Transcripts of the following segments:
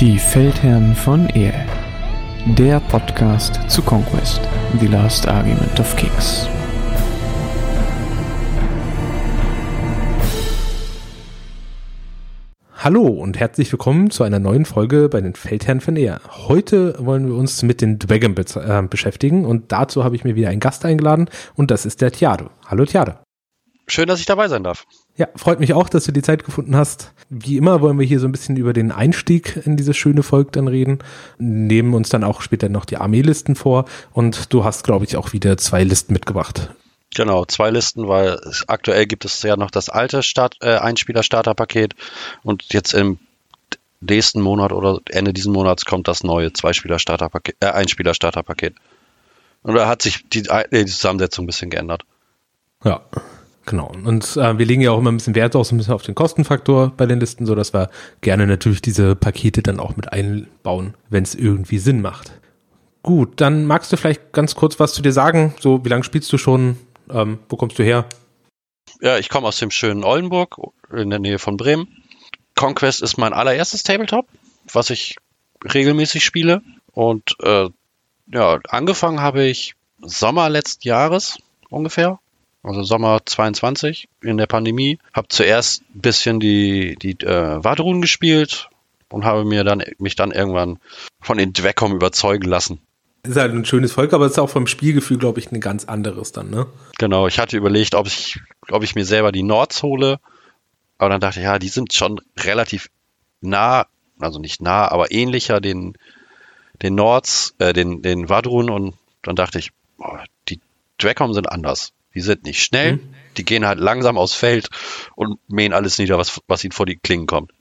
Die Feldherren von Ehr. Der Podcast zu Conquest, The Last Argument of Kings. Hallo und herzlich willkommen zu einer neuen Folge bei den Feldherren von Ehr. Heute wollen wir uns mit den Dragon be äh, beschäftigen und dazu habe ich mir wieder einen Gast eingeladen und das ist der Tiado. Hallo Tiado. Schön, dass ich dabei sein darf. Ja, freut mich auch, dass du die Zeit gefunden hast. Wie immer wollen wir hier so ein bisschen über den Einstieg in dieses schöne Volk dann reden, nehmen uns dann auch später noch die Armeelisten vor und du hast, glaube ich, auch wieder zwei Listen mitgebracht. Genau, zwei Listen, weil aktuell gibt es ja noch das alte Start, äh, Einspieler-Starter-Paket und jetzt im nächsten Monat oder Ende diesen Monats kommt das neue Zweispieler-Starter-Paket, äh, Einspieler-Starter-Paket. Und da hat sich die, äh, die Zusammensetzung ein bisschen geändert. Ja, Genau. Und äh, wir legen ja auch immer ein bisschen Wert auch so ein bisschen auf den Kostenfaktor bei den Listen, so dass wir gerne natürlich diese Pakete dann auch mit einbauen, wenn es irgendwie Sinn macht. Gut, dann magst du vielleicht ganz kurz was zu dir sagen. So, wie lange spielst du schon? Ähm, wo kommst du her? Ja, ich komme aus dem schönen Oldenburg in der Nähe von Bremen. Conquest ist mein allererstes Tabletop, was ich regelmäßig spiele. Und äh, ja, angefangen habe ich Sommer letzten Jahres ungefähr also Sommer 22 in der Pandemie. Habe zuerst ein bisschen die, die äh, Wadrun gespielt und habe mir dann mich dann irgendwann von den Dwekom überzeugen lassen. Ist halt ein schönes Volk, aber es ist auch vom Spielgefühl, glaube ich, ein ganz anderes dann, ne? Genau, ich hatte überlegt, ob ich, ob ich mir selber die Nords hole. Aber dann dachte ich, ja, die sind schon relativ nah, also nicht nah, aber ähnlicher den, den Nords, äh, den, den Wadrun und dann dachte ich, boah, die Dwekom sind anders. Die sind nicht schnell, mhm. die gehen halt langsam aufs Feld und mähen alles nieder, was, was ihnen vor die Klingen kommt.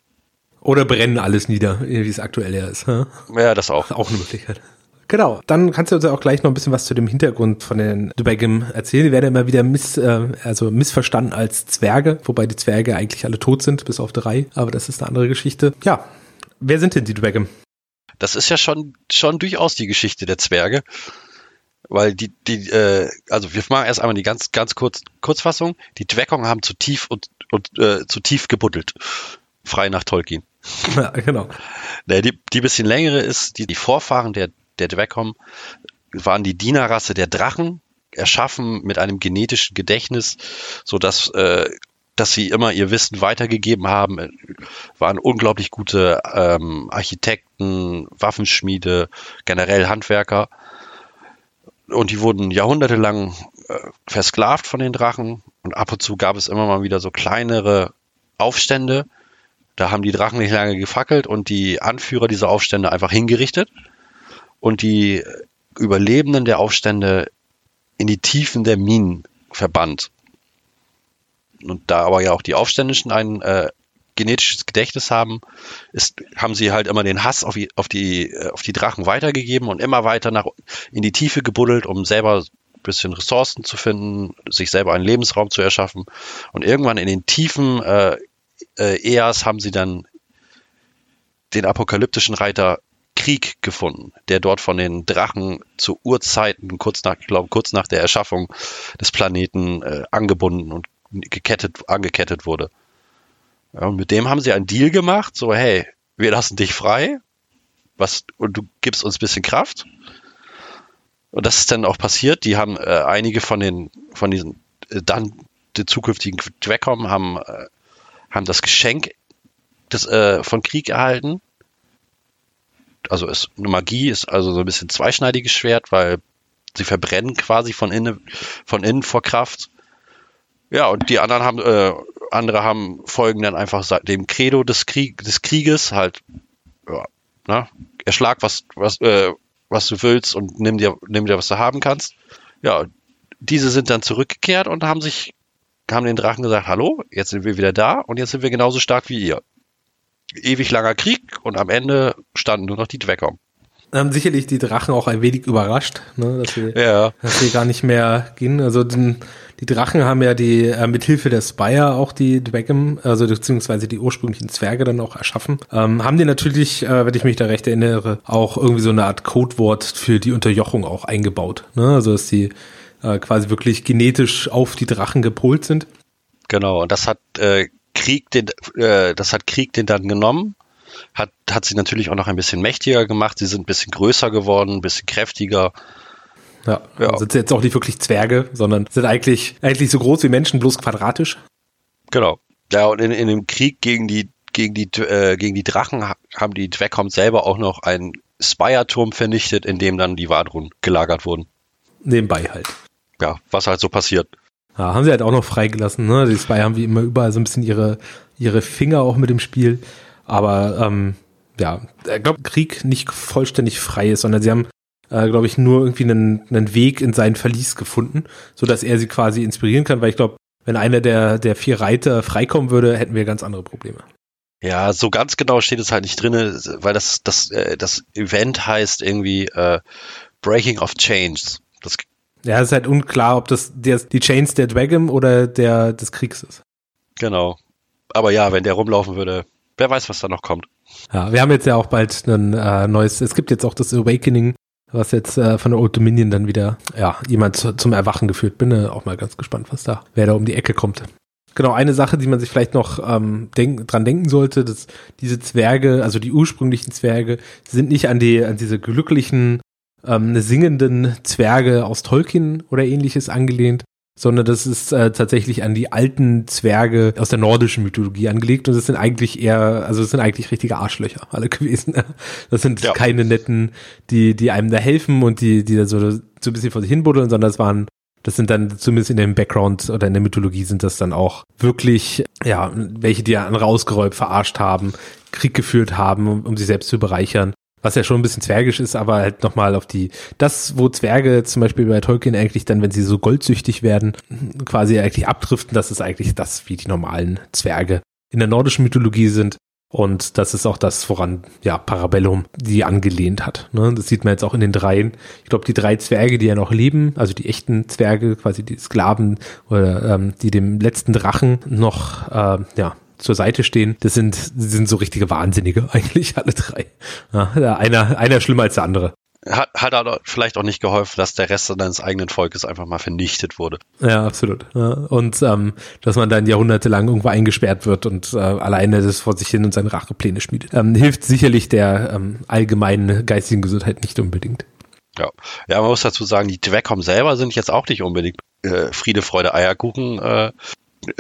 Oder brennen alles nieder, wie es aktuell ja ist. Ja, ja das auch. Auch eine Möglichkeit. Genau, dann kannst du uns auch gleich noch ein bisschen was zu dem Hintergrund von den Dubagim erzählen. Die werden immer wieder miss, äh, also missverstanden als Zwerge, wobei die Zwerge eigentlich alle tot sind, bis auf drei, aber das ist eine andere Geschichte. Ja, wer sind denn die Dubagim? Das ist ja schon, schon durchaus die Geschichte der Zwerge. Weil die, die, äh, also wir machen erst einmal die ganz, ganz kurz, Kurzfassung. Die Dweckong haben zu tief und, und äh, zu tief gebuddelt. Frei nach Tolkien. Ja, genau. Die, die bisschen längere ist, die, die Vorfahren der, der Dweckong waren die Dienerrasse der Drachen, erschaffen mit einem genetischen Gedächtnis, so dass äh, dass sie immer ihr Wissen weitergegeben haben, waren unglaublich gute ähm, Architekten, Waffenschmiede, generell Handwerker und die wurden jahrhundertelang äh, versklavt von den Drachen und ab und zu gab es immer mal wieder so kleinere Aufstände. Da haben die Drachen nicht lange gefackelt und die Anführer dieser Aufstände einfach hingerichtet und die Überlebenden der Aufstände in die Tiefen der Minen verbannt. Und da aber ja auch die Aufständischen ein äh, genetisches Gedächtnis haben, ist, haben sie halt immer den Hass auf die, auf die, äh, auf die Drachen weitergegeben und immer weiter nach, in die Tiefe gebuddelt, um selber ein bisschen Ressourcen zu finden, sich selber einen Lebensraum zu erschaffen. Und irgendwann in den Tiefen äh, äh, Eas haben sie dann den apokalyptischen Reiter Krieg gefunden, der dort von den Drachen zu Urzeiten, kurz nach, ich glaube, kurz nach der Erschaffung des Planeten äh, angebunden und gekettet, angekettet wurde. Ja, und mit dem haben sie einen Deal gemacht, so hey, wir lassen dich frei, was und du gibst uns ein bisschen Kraft. Und das ist dann auch passiert. Die haben äh, einige von den von diesen äh, dann die zukünftigen Dweckkom haben äh, haben das Geschenk des, äh, von Krieg erhalten. Also ist eine Magie ist also so ein bisschen zweischneidiges Schwert, weil sie verbrennen quasi von innen von innen vor Kraft. Ja, und die anderen haben äh, andere haben folgen dann einfach dem Credo des, Krieg, des Krieges halt, ja, ne, erschlag was, was, äh, was du willst und nimm dir, nimm dir, was du haben kannst. Ja, diese sind dann zurückgekehrt und haben sich, haben den Drachen gesagt, hallo, jetzt sind wir wieder da und jetzt sind wir genauso stark wie ihr. Ewig langer Krieg und am Ende standen nur noch die Dweckong haben sicherlich die Drachen auch ein wenig überrascht, ne, dass, sie, ja. dass sie gar nicht mehr gehen. Also den, die Drachen haben ja die äh, mit Hilfe der Spire auch die Dwagem, also beziehungsweise die ursprünglichen Zwerge dann auch erschaffen. Ähm, haben die natürlich, äh, wenn ich mich da recht erinnere, auch irgendwie so eine Art Codewort für die Unterjochung auch eingebaut. Ne? Also dass die äh, quasi wirklich genetisch auf die Drachen gepolt sind. Genau, und das hat äh, Krieg den, äh, das hat Krieg den dann genommen hat, hat sie natürlich auch noch ein bisschen mächtiger gemacht. Sie sind ein bisschen größer geworden, ein bisschen kräftiger. Ja, ja. sind jetzt auch nicht wirklich Zwerge, sondern sind eigentlich, eigentlich so groß wie Menschen, bloß quadratisch. Genau. Ja, und in, in dem Krieg gegen die, gegen die, äh, gegen die Drachen haben die Dweckhoms selber auch noch einen Spire-Turm vernichtet, in dem dann die Wadrun gelagert wurden. Nebenbei halt. Ja, was halt so passiert. Ja, haben sie halt auch noch freigelassen, ne? Die Spire haben wie immer überall so ein bisschen ihre, ihre Finger auch mit dem Spiel. Aber ähm, ja, ich glaube, Krieg nicht vollständig frei ist, sondern sie haben, äh, glaube ich, nur irgendwie einen, einen Weg in sein Verlies gefunden, so dass er sie quasi inspirieren kann, weil ich glaube, wenn einer der, der vier Reiter freikommen würde, hätten wir ganz andere Probleme. Ja, so ganz genau steht es halt nicht drin, weil das, das, äh, das Event heißt irgendwie äh, Breaking of Chains. Das ja, es ist halt unklar, ob das der, die Chains der Dragon oder der des Kriegs ist. Genau. Aber ja, wenn der rumlaufen würde, wer weiß, was da noch kommt. Ja, wir haben jetzt ja auch bald ein äh, neues, es gibt jetzt auch das Awakening, was jetzt äh, von der Old Dominion dann wieder, ja, jemand zu, zum Erwachen geführt. Bin äh, auch mal ganz gespannt, was da, wer da um die Ecke kommt. Genau, eine Sache, die man sich vielleicht noch ähm, denk, dran denken sollte, dass diese Zwerge, also die ursprünglichen Zwerge, sind nicht an die, an diese glücklichen, ähm, singenden Zwerge aus Tolkien oder ähnliches angelehnt, sondern das ist äh, tatsächlich an die alten Zwerge aus der nordischen Mythologie angelegt und das sind eigentlich eher, also das sind eigentlich richtige Arschlöcher alle gewesen. Das sind ja. keine netten, die, die einem da helfen und die, die da so, so ein bisschen vor sich hin buddeln, sondern das waren das sind dann zumindest in dem Background oder in der Mythologie sind das dann auch wirklich, ja, welche, die andere ausgeräumt, verarscht haben, Krieg geführt haben, um, um sich selbst zu bereichern was ja schon ein bisschen zwergisch ist, aber halt nochmal auf die, das, wo Zwerge zum Beispiel bei Tolkien eigentlich dann, wenn sie so goldsüchtig werden, quasi eigentlich abdriften, das ist eigentlich das, wie die normalen Zwerge in der nordischen Mythologie sind. Und das ist auch das, woran ja Parabellum die angelehnt hat. Ne? Das sieht man jetzt auch in den dreien. Ich glaube, die drei Zwerge, die ja noch leben, also die echten Zwerge, quasi die Sklaven oder ähm, die dem letzten Drachen noch äh, ja zur Seite stehen, das sind, sind so richtige Wahnsinnige eigentlich, alle drei. Ja, einer, einer schlimmer als der andere. Hat, hat aber vielleicht auch nicht geholfen, dass der Rest deines eigenen Volkes einfach mal vernichtet wurde. Ja, absolut. Ja, und ähm, dass man dann jahrhundertelang irgendwo eingesperrt wird und äh, alleine das vor sich hin und seine Rachepläne schmiedet. Ähm, hilft sicherlich der ähm, allgemeinen geistigen Gesundheit nicht unbedingt. Ja. ja, man muss dazu sagen, die Dweckom selber sind jetzt auch nicht unbedingt äh, Friede, Freude, Eierkuchen äh,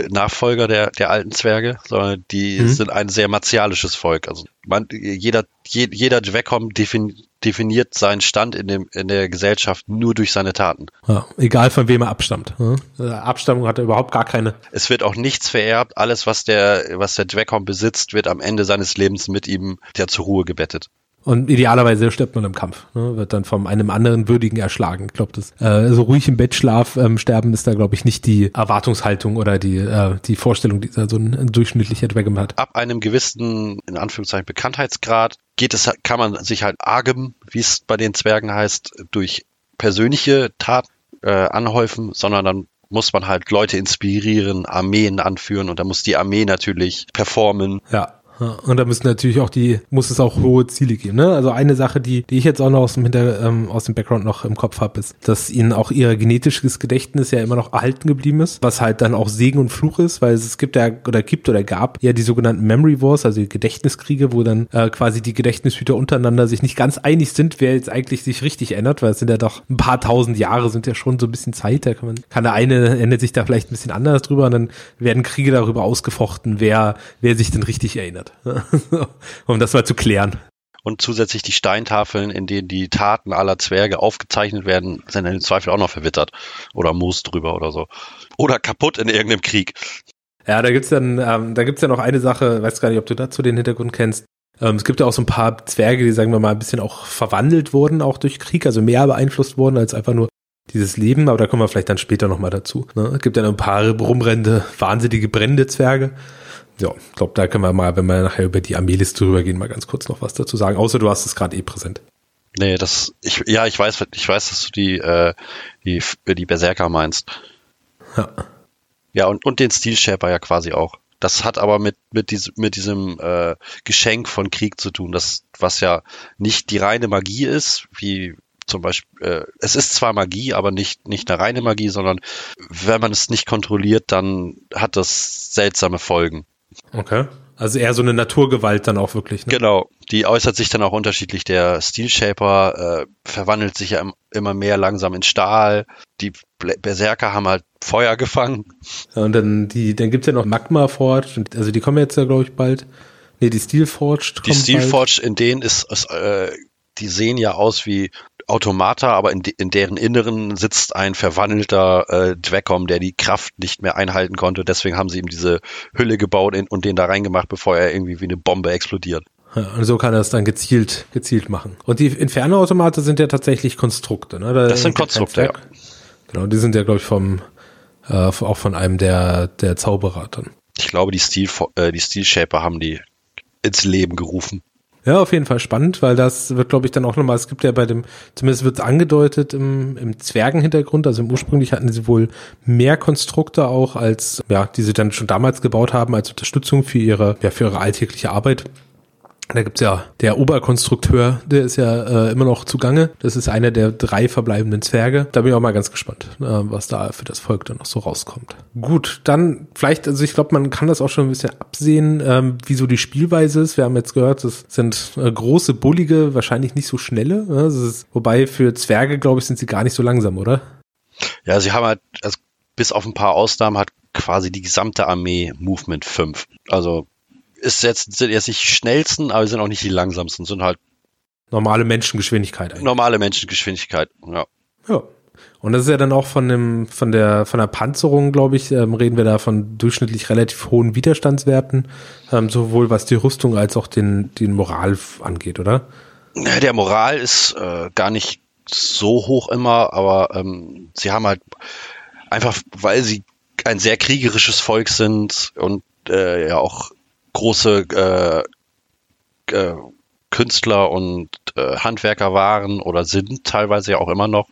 Nachfolger der, der alten Zwerge, sondern die mhm. sind ein sehr martialisches Volk. Also man, jeder, je, jeder Dwekom defin, definiert seinen Stand in, dem, in der Gesellschaft nur durch seine Taten. Ja, egal von wem er abstammt. Ja? Abstammung hat er überhaupt gar keine. Es wird auch nichts vererbt. Alles, was der, was der Dwekom besitzt, wird am Ende seines Lebens mit ihm der zur Ruhe gebettet. Und idealerweise stirbt man im Kampf, ne? wird dann von einem anderen Würdigen erschlagen. Ich glaube, das äh, so ruhig im Bettschlaf ähm, sterben ist da, glaube ich, nicht die Erwartungshaltung oder die, äh, die Vorstellung, die so ein, durchschnittlicher Dragon hat. Ab einem gewissen, in Anführungszeichen, Bekanntheitsgrad geht es, kann man sich halt argem, wie es bei den Zwergen heißt, durch persönliche Taten äh, anhäufen, sondern dann muss man halt Leute inspirieren, Armeen anführen und da muss die Armee natürlich performen. Ja. Und da müssen natürlich auch die, muss es auch hohe Ziele geben. Ne? Also eine Sache, die, die ich jetzt auch noch aus dem Hinter, ähm, aus dem Background noch im Kopf habe, ist, dass ihnen auch ihr genetisches Gedächtnis ja immer noch erhalten geblieben ist, was halt dann auch Segen und Fluch ist, weil es gibt ja oder gibt oder gab ja die sogenannten Memory Wars, also Gedächtniskriege, wo dann äh, quasi die Gedächtnishüter untereinander sich nicht ganz einig sind, wer jetzt eigentlich sich richtig ändert, weil es sind ja doch ein paar tausend Jahre, sind ja schon so ein bisschen Zeit, da kann man, kann der eine ändert sich da vielleicht ein bisschen anders drüber und dann werden Kriege darüber ausgefochten, wer, wer sich denn richtig erinnert hat. um das mal zu klären. Und zusätzlich die Steintafeln, in denen die Taten aller Zwerge aufgezeichnet werden, sind im Zweifel auch noch verwittert. Oder Moos drüber oder so. Oder kaputt in irgendeinem Krieg. Ja, da gibt's dann, ähm, da gibt's ja noch eine Sache, weiß gar nicht, ob du dazu den Hintergrund kennst. Ähm, es gibt ja auch so ein paar Zwerge, die, sagen wir mal, ein bisschen auch verwandelt wurden, auch durch Krieg, also mehr beeinflusst wurden als einfach nur dieses Leben, aber da kommen wir vielleicht dann später nochmal dazu. Ne? Es gibt ja noch ein paar rumrennende, wahnsinnige brennende Zwerge ja, ich glaube, da können wir mal, wenn wir nachher über die Armeeliste rübergehen, mal ganz kurz noch was dazu sagen. Außer du hast es gerade eh präsent. Nee, das, ich, ja, ich weiß, ich weiß, dass du die, äh, die, die Berserker meinst. Ja. Ja, und, und den Steel Shaper ja quasi auch. Das hat aber mit, mit, diesem, mit diesem äh, Geschenk von Krieg zu tun, das, was ja nicht die reine Magie ist, wie zum Beispiel, äh, es ist zwar Magie, aber nicht, nicht eine reine Magie, sondern wenn man es nicht kontrolliert, dann hat das seltsame Folgen. Okay. Also eher so eine Naturgewalt dann auch wirklich. Ne? Genau, die äußert sich dann auch unterschiedlich. Der Steel Shaper äh, verwandelt sich ja immer mehr langsam in Stahl. Die Berserker haben halt Feuer gefangen. Ja, und dann die, dann gibt's ja noch Magma Forged, also die kommen jetzt ja, glaube ich, bald. Nee, die Steel Forged. Die Steel Forged, in denen ist, ist äh, die sehen ja aus wie Automata, aber in, de in deren Inneren sitzt ein verwandelter äh, Dweckom, der die Kraft nicht mehr einhalten konnte. Deswegen haben sie ihm diese Hülle gebaut und den da reingemacht, bevor er irgendwie wie eine Bombe explodiert. Ja, und so kann er es dann gezielt, gezielt machen. Und die Inferno-Automate sind ja tatsächlich Konstrukte, ne? Da das sind Konstrukte, ja. Genau, die sind ja, glaube ich, vom, äh, auch von einem der, der Zauberer dann. Ich glaube, die Steel, äh, die Steel Shaper haben die ins Leben gerufen. Ja, auf jeden Fall spannend, weil das wird, glaube ich, dann auch nochmal, es gibt ja bei dem, zumindest wird es angedeutet im, im Zwergenhintergrund, also im ursprünglich hatten sie wohl mehr Konstrukte auch als, ja, die sie dann schon damals gebaut haben als Unterstützung für ihre, ja, für ihre alltägliche Arbeit. Da gibt's ja der Oberkonstrukteur, der ist ja äh, immer noch zugange. Das ist einer der drei verbleibenden Zwerge. Da bin ich auch mal ganz gespannt, äh, was da für das Volk dann noch so rauskommt. Gut, dann vielleicht, also ich glaube, man kann das auch schon ein bisschen absehen, ähm, wie so die Spielweise ist. Wir haben jetzt gehört, das sind äh, große, bullige, wahrscheinlich nicht so schnelle. Ne? Ist, wobei für Zwerge, glaube ich, sind sie gar nicht so langsam, oder? Ja, sie haben halt, also bis auf ein paar Ausnahmen hat quasi die gesamte Armee Movement 5. Also ist jetzt, sind jetzt nicht die schnellsten, aber sind auch nicht die langsamsten, sind halt normale Menschengeschwindigkeit eigentlich. Normale Menschengeschwindigkeit, ja. Ja. Und das ist ja dann auch von dem, von der, von der Panzerung, glaube ich, ähm, reden wir da von durchschnittlich relativ hohen Widerstandswerten, ähm, sowohl was die Rüstung als auch den, den Moral angeht, oder? Ja, der Moral ist äh, gar nicht so hoch immer, aber ähm, sie haben halt einfach, weil sie ein sehr kriegerisches Volk sind und äh, ja auch große äh, äh, Künstler und äh, Handwerker waren oder sind teilweise ja auch immer noch,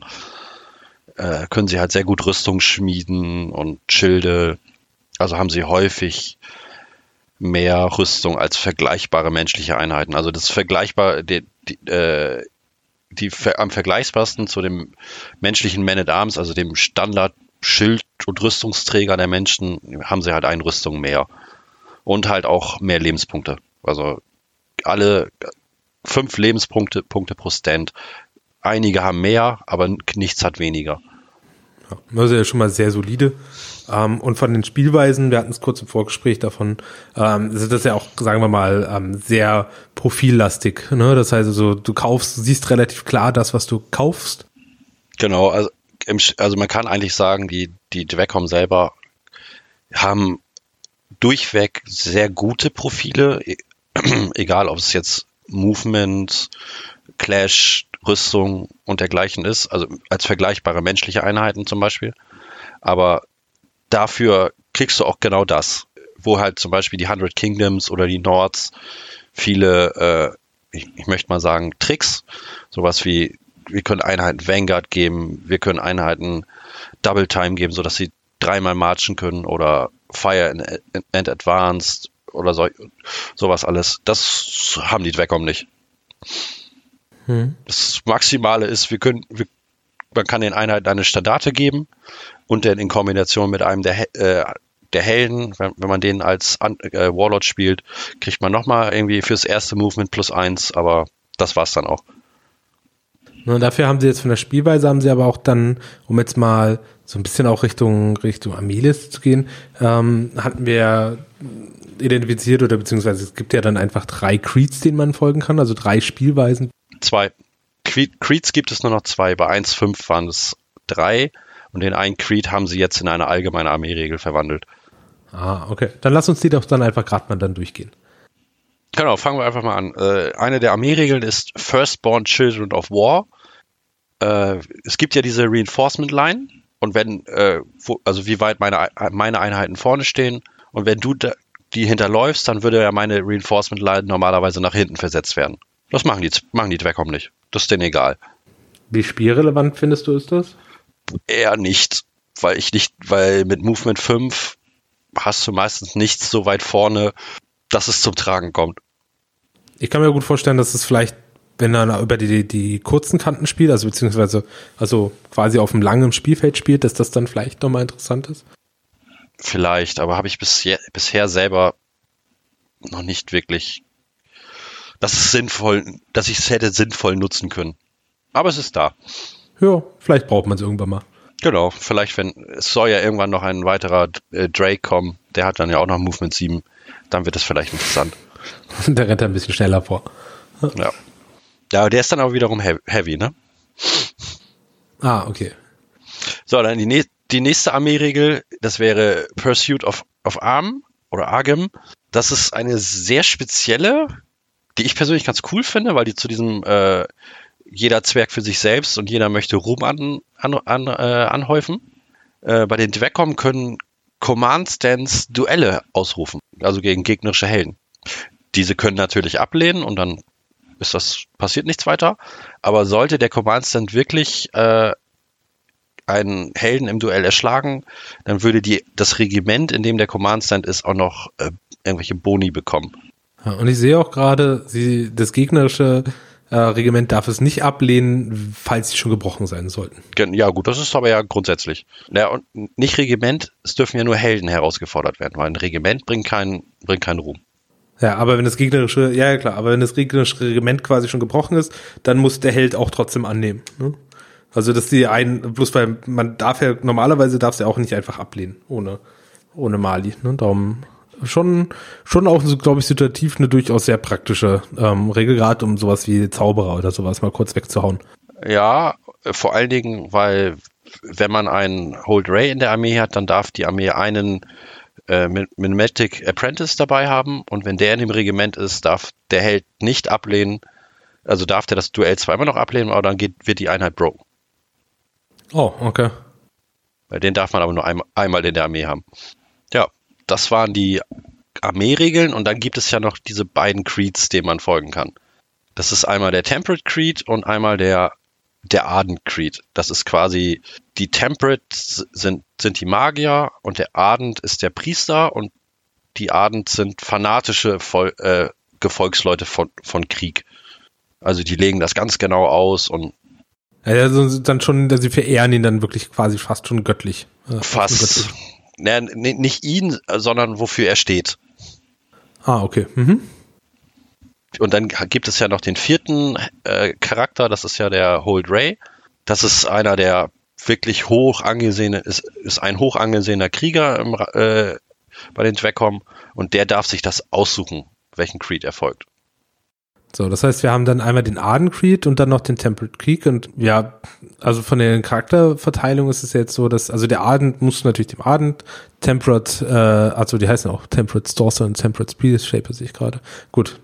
äh, können sie halt sehr gut Rüstung schmieden und Schilde. Also haben sie häufig mehr Rüstung als vergleichbare menschliche Einheiten. Also das vergleichbar, die, die, äh, die am vergleichbarsten zu dem menschlichen Man at Arms, also dem Standard Schild- und Rüstungsträger der Menschen, haben sie halt eine Rüstung mehr und halt auch mehr Lebenspunkte. Also alle fünf Lebenspunkte Punkte pro Stand. Einige haben mehr, aber nichts hat weniger. Ja, das ist ja schon mal sehr solide. Ähm, und von den Spielweisen, wir hatten es kurz im Vorgespräch davon, ähm, sind das ja auch, sagen wir mal, ähm, sehr profillastig. Ne? Das heißt also, du kaufst, du siehst relativ klar das, was du kaufst. Genau, also, im, also man kann eigentlich sagen, die, die Dwecom selber haben durchweg sehr gute Profile, e- egal ob es jetzt Movement, Clash, Rüstung und dergleichen ist, also als vergleichbare menschliche Einheiten zum Beispiel. Aber dafür kriegst du auch genau das, wo halt zum Beispiel die Hundred Kingdoms oder die Nords viele, äh, ich, ich möchte mal sagen, Tricks, sowas wie, wir können Einheiten Vanguard geben, wir können Einheiten Double Time geben, sodass sie dreimal marchen können oder Fire and Advanced oder so, sowas alles. Das haben die Dwecom nicht. Hm. Das Maximale ist, wir können, wir, man kann den Einheiten eine Standarte geben und dann in Kombination mit einem der, äh, der Helden, wenn, wenn, man den als äh, Warlord spielt, kriegt man nochmal irgendwie fürs erste Movement plus eins, aber das war's dann auch. Und dafür haben sie jetzt von der Spielweise haben sie aber auch dann, um jetzt mal so ein bisschen auch Richtung Richtung Amelis zu gehen, ähm, hatten wir identifiziert oder beziehungsweise es gibt ja dann einfach drei Creeds, denen man folgen kann, also drei Spielweisen. Zwei. Creeds gibt es nur noch zwei. Bei 1.5 waren es drei und den einen Creed haben sie jetzt in eine allgemeine Armeeregel verwandelt. Ah, okay. Dann lass uns die doch dann einfach gerade mal dann durchgehen. Genau, fangen wir einfach mal an. Äh, eine der Armeeregeln ist Firstborn Children of War. Äh, es gibt ja diese Reinforcement Line und wenn, äh, wo, also wie weit meine, meine Einheiten vorne stehen und wenn du da, die hinterläufst, dann würde ja meine Reinforcement Line normalerweise nach hinten versetzt werden. Das machen die, machen die Dweckom nicht. Das ist denen egal. Wie spielrelevant findest du ist das? Eher nicht, weil ich nicht, weil mit Movement 5 hast du meistens nichts so weit vorne, dass es zum Tragen kommt. Ich kann mir gut vorstellen, dass es vielleicht wenn er über die, die kurzen Kanten spielt, also beziehungsweise also quasi auf einem langen Spielfeld spielt, dass das dann vielleicht nochmal interessant ist? Vielleicht, aber habe ich bisher, bisher selber noch nicht wirklich, dass es sinnvoll, dass ich es hätte sinnvoll nutzen können. Aber es ist da. Ja, vielleicht braucht man es irgendwann mal. Genau, vielleicht wenn, es soll ja irgendwann noch ein weiterer äh, Drake kommen, der hat dann ja auch noch Movement 7, dann wird es vielleicht interessant. der rennt ein bisschen schneller vor. Ja. Ja, der ist dann auch wiederum heavy, ne? Ah, okay. So, dann die, die nächste Armeeregel, das wäre Pursuit of, of Arm oder Argem. Das ist eine sehr spezielle, die ich persönlich ganz cool finde, weil die zu diesem äh, jeder Zwerg für sich selbst und jeder möchte Ruhm an, an, an, äh, anhäufen. Äh, bei den Dweckcom können Command Stands Duelle ausrufen, also gegen gegnerische Helden. Diese können natürlich ablehnen und dann ist das passiert nichts weiter. Aber sollte der Command Stand wirklich äh, einen Helden im Duell erschlagen, dann würde die, das Regiment, in dem der Command Stand ist, auch noch äh, irgendwelche Boni bekommen. Ja, und ich sehe auch gerade, sie, das gegnerische äh, Regiment darf es nicht ablehnen, falls sie schon gebrochen sein sollten. Ja, gut, das ist aber ja grundsätzlich. Ja, und nicht Regiment, es dürfen ja nur Helden herausgefordert werden, weil ein Regiment bringt keinen, bringt keinen Ruhm. Ja, aber wenn das gegnerische, ja, ja klar, aber wenn das gegnerische Regiment quasi schon gebrochen ist, dann muss der Held auch trotzdem annehmen. Ne? Also, dass die einen, bloß weil man darf ja, normalerweise darf es ja auch nicht einfach ablehnen, ohne, ohne Mali. Ne? Darum schon, schon auch, so, glaube ich, situativ eine durchaus sehr praktische ähm, Regel, gerade um sowas wie Zauberer oder sowas mal kurz wegzuhauen. Ja, vor allen Dingen, weil wenn man einen Hold Ray in der Armee hat, dann darf die Armee einen äh, Mimetic Apprentice dabei haben und wenn der in dem Regiment ist, darf der Held nicht ablehnen, also darf der das Duell zweimal noch ablehnen, aber dann geht, wird die Einheit broken. Oh, okay. Den darf man aber nur einmal, einmal in der Armee haben. Ja, das waren die Armeeregeln und dann gibt es ja noch diese beiden Creeds, denen man folgen kann. Das ist einmal der Temperate Creed und einmal der, der Ardent Creed. Das ist quasi, die Temperate sind, sind die Magier und der Ardent ist der Priester und die Ardent sind fanatische Vol äh, Gefolgsleute von, von Krieg. Also die legen das ganz genau aus und ja, also dann schon, sie verehren ihn dann wirklich quasi fast schon göttlich. Äh, fast. Göttlich. Naja, nicht ihn, sondern wofür er steht. Ah, okay. Mhm. Und dann gibt es ja noch den vierten äh, Charakter, das ist ja der Hold Ray. Das ist einer der wirklich hoch angesehene, ist, ist ein hoch angesehener Krieger im, äh, bei den Dweckom und der darf sich das aussuchen, welchen Creed er folgt. So, das heißt, wir haben dann einmal den Arden Creed und dann noch den Temperate Creek und ja, also von der Charakterverteilung ist es jetzt so, dass, also der Arden muss natürlich dem Arden, Temperate, äh, also die heißen auch Temperate Sorcerer und Temperate Speed Shaper sehe ich gerade. Gut.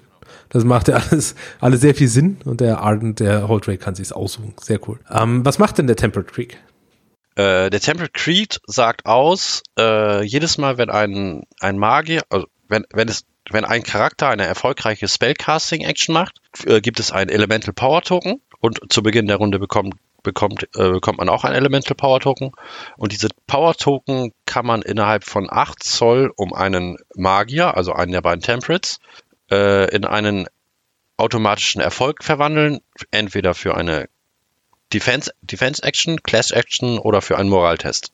Das macht ja alles, alles sehr viel Sinn und der Arden, der Holdrake kann sich's aussuchen. Sehr cool. Ähm, was macht denn der Temperate Creek? Äh, der Temperate Creed sagt aus, äh, jedes Mal, wenn ein, ein Magier, also wenn, wenn es wenn ein Charakter eine erfolgreiche Spellcasting-Action macht, äh, gibt es ein Elemental Power Token und zu Beginn der Runde bekommt, bekommt, äh, bekommt man auch ein Elemental Power Token. Und diese Power Token kann man innerhalb von 8 Zoll um einen Magier, also einen der beiden Temperates, äh, in einen automatischen Erfolg verwandeln, entweder für eine Defense, Defense Action, Class Action oder für einen Moraltest.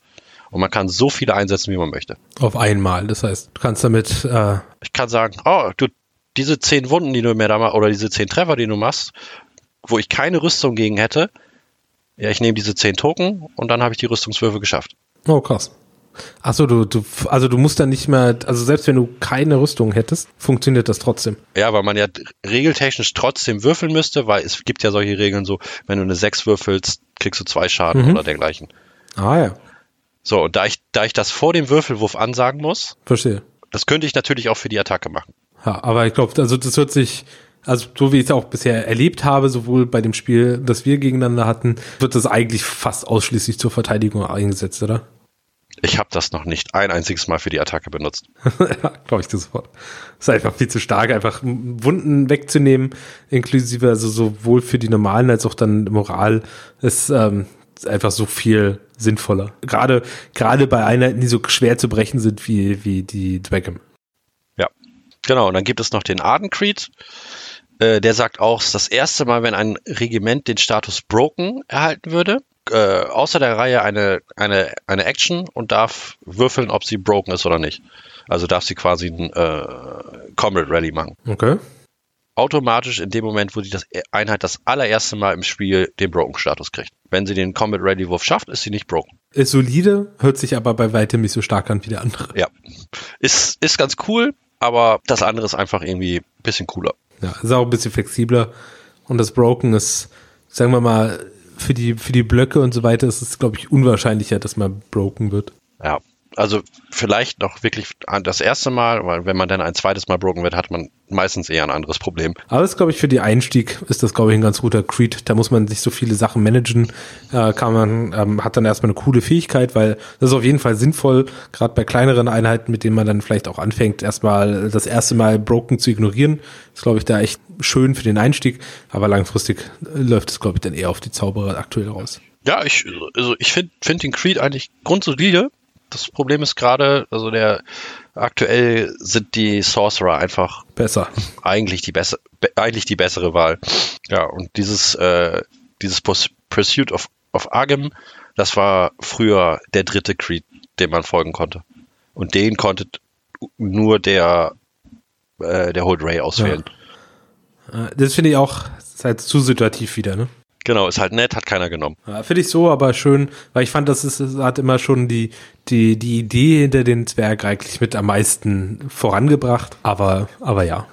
Und man kann so viele einsetzen, wie man möchte. Auf einmal. Das heißt, du kannst damit. Äh ich kann sagen, oh, du, diese zehn Wunden, die du mir da machst, oder diese zehn Treffer, die du machst, wo ich keine Rüstung gegen hätte, ja, ich nehme diese zehn Token und dann habe ich die Rüstungswürfe geschafft. Oh, krass. Achso, du, du, also du musst dann nicht mehr, also selbst wenn du keine Rüstung hättest, funktioniert das trotzdem. Ja, weil man ja regeltechnisch trotzdem würfeln müsste, weil es gibt ja solche Regeln so, wenn du eine 6 würfelst, kriegst du zwei Schaden mhm. oder dergleichen. Ah ja. So, und da ich, da ich das vor dem Würfelwurf ansagen muss, verstehe. Das könnte ich natürlich auch für die Attacke machen. Ja, aber ich glaube, also das wird sich, also so wie ich es auch bisher erlebt habe, sowohl bei dem Spiel, das wir gegeneinander hatten, wird das eigentlich fast ausschließlich zur Verteidigung eingesetzt, oder? Ich habe das noch nicht ein einziges Mal für die Attacke benutzt. ja, glaube ich das sofort. Ist einfach viel zu stark, einfach Wunden wegzunehmen, inklusive also sowohl für die normalen als auch dann Moral ist ähm, einfach so viel sinnvoller. Gerade, gerade bei Einheiten, die so schwer zu brechen sind wie, wie die Dweckham. Ja, genau. Und dann gibt es noch den Ardencreed. Äh, der sagt auch, das erste Mal, wenn ein Regiment den Status Broken erhalten würde, äh, außer der Reihe eine, eine, eine Action und darf würfeln, ob sie broken ist oder nicht. Also darf sie quasi ein äh, Combat Rally machen. Okay. Automatisch in dem Moment, wo die das Einheit das allererste Mal im Spiel den Broken-Status kriegt. Wenn sie den Combat Ready Wurf schafft, ist sie nicht broken. Ist solide, hört sich aber bei weitem nicht so stark an wie der andere. Ja. Ist, ist ganz cool, aber das andere ist einfach irgendwie ein bisschen cooler. Ja, ist auch ein bisschen flexibler. Und das Broken ist, sagen wir mal, für die, für die Blöcke und so weiter ist es, glaube ich, unwahrscheinlicher, dass man broken wird. Ja, also vielleicht noch wirklich das erste Mal, weil wenn man dann ein zweites Mal broken wird, hat man meistens eher ein anderes Problem. Aber das glaube ich für die Einstieg ist das glaube ich ein ganz guter Creed. Da muss man sich so viele Sachen managen, äh, kann man ähm, hat dann erstmal eine coole Fähigkeit, weil das ist auf jeden Fall sinnvoll, gerade bei kleineren Einheiten, mit denen man dann vielleicht auch anfängt, erstmal das erste Mal broken zu ignorieren. Ist glaube ich da echt schön für den Einstieg, aber langfristig läuft es glaube ich dann eher auf die Zauberer aktuell raus. Ja, ich, also ich finde find den Creed eigentlich grundsolide das Problem ist gerade, also der aktuell sind die Sorcerer einfach besser. Eigentlich die bessere, eigentlich die bessere Wahl. Ja, und dieses, äh, dieses Pursuit of, of Agam, das war früher der dritte Creed, dem man folgen konnte. Und den konnte nur der, äh, der Hold Ray auswählen. Ja. Äh, das finde ich auch, ist halt zu situativ wieder, ne? Genau, ist halt nett, hat keiner genommen. Ja, Finde ich so, aber schön, weil ich fand, das ist, hat immer schon die, die, die Idee hinter den Zwerg eigentlich mit am meisten vorangebracht. Aber, aber ja.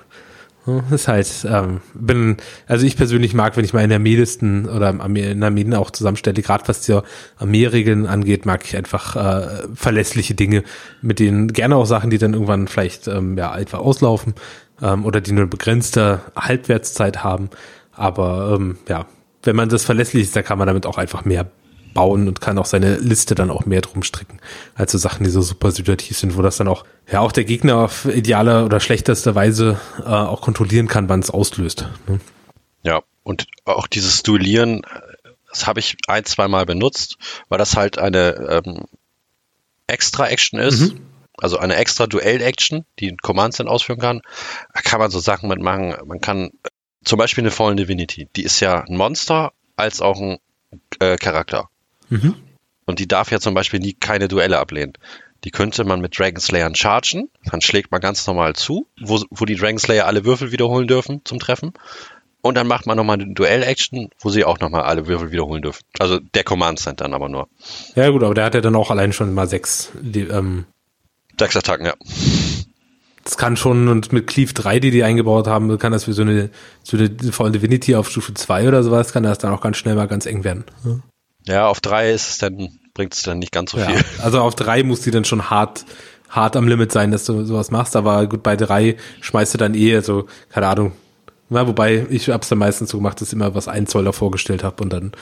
Ist halt, ähm, bin, also ich persönlich mag, wenn ich mal in der Armeelisten oder in Armeen auch zusammenstelle, gerade was die Armeeregeln angeht, mag ich einfach äh, verlässliche Dinge, mit denen gerne auch Sachen, die dann irgendwann vielleicht ähm, ja einfach auslaufen ähm, oder die nur begrenzte Halbwertszeit haben. Aber ähm, ja, wenn man das verlässlich ist, dann kann man damit auch einfach mehr bauen und kann auch seine Liste dann auch mehr drum stricken, als so Sachen, die so super situativ sind, wo das dann auch, ja, auch der Gegner auf ideale oder schlechteste Weise äh, auch kontrollieren kann, wann es auslöst. Ne? Ja, und auch dieses Duellieren, das habe ich ein, zwei Mal benutzt, weil das halt eine ähm, extra Action ist. Mhm. Also eine extra Duell-Action, die Commands dann ausführen kann. Da kann man so Sachen mitmachen. Man kann zum Beispiel eine Fallen Divinity, die ist ja ein Monster als auch ein äh, Charakter. Mhm. Und die darf ja zum Beispiel nie keine Duelle ablehnen. Die könnte man mit Dragon Slayern chargen, dann schlägt man ganz normal zu, wo, wo die Dragon Slayer alle Würfel wiederholen dürfen zum Treffen. Und dann macht man nochmal eine Duell-Action, wo sie auch nochmal alle Würfel wiederholen dürfen. Also der Command Center dann aber nur. Ja gut, aber der hat ja dann auch allein schon mal sechs. Die, ähm sechs Attacken, ja das kann schon, und mit Cleave 3, die die eingebaut haben, kann das für so eine, so eine Fallen Divinity auf Stufe 2 oder sowas, kann das dann auch ganz schnell mal ganz eng werden. Ja, ja auf 3 ist es dann, bringt es dann nicht ganz so ja, viel. Also auf 3 muss die dann schon hart, hart am Limit sein, dass du sowas machst, aber gut, bei 3 schmeißt du dann eh, also, keine Ahnung, ja, wobei ich hab's dann meistens so gemacht, dass ich immer was ein Zoll davor gestellt habe und dann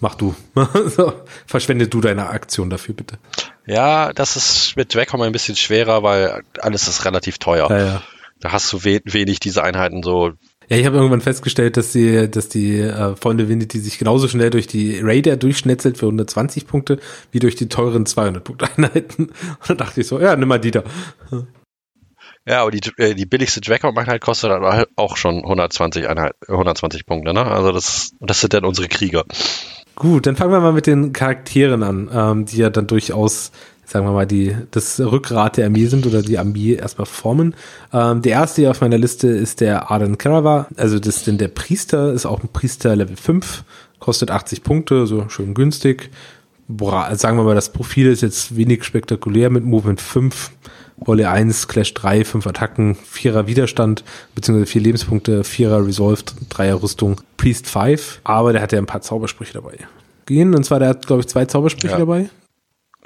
mach du. Verschwende du deine Aktion dafür, bitte. Ja, das ist mit Dracom ein bisschen schwerer, weil alles ist relativ teuer. Ja, ja. Da hast du we wenig diese Einheiten so. Ja, ich habe irgendwann festgestellt, dass die, dass die äh, Freunde Divinity sich genauso schnell durch die Raider durchschnetzelt für 120 Punkte, wie durch die teuren 200 Punkte Einheiten. Und dann dachte ich so, ja, nimm mal die da. Ja, aber die, äh, die billigste Dracom-Einheit kostet dann halt auch schon 120 Einheit, 120 Punkte, ne? Also das, das sind dann unsere Krieger. Gut, dann fangen wir mal mit den Charakteren an, ähm, die ja dann durchaus, sagen wir mal, die das Rückgrat der Armee sind oder die Armee erstmal formen. Ähm, der erste hier auf meiner Liste ist der Arden Karava, also das ist denn der Priester, ist auch ein Priester Level 5, kostet 80 Punkte, so schön günstig. Boah, sagen wir mal, das Profil ist jetzt wenig spektakulär mit Movement 5 Wolle 1, Clash 3, 5 Attacken, 4er Widerstand, beziehungsweise 4 Lebenspunkte, 4er Resolve, 3er Rüstung, Priest 5, aber der hat ja ein paar Zaubersprüche dabei. Gehen, und zwar der hat, glaube ich, zwei Zaubersprüche ja. dabei.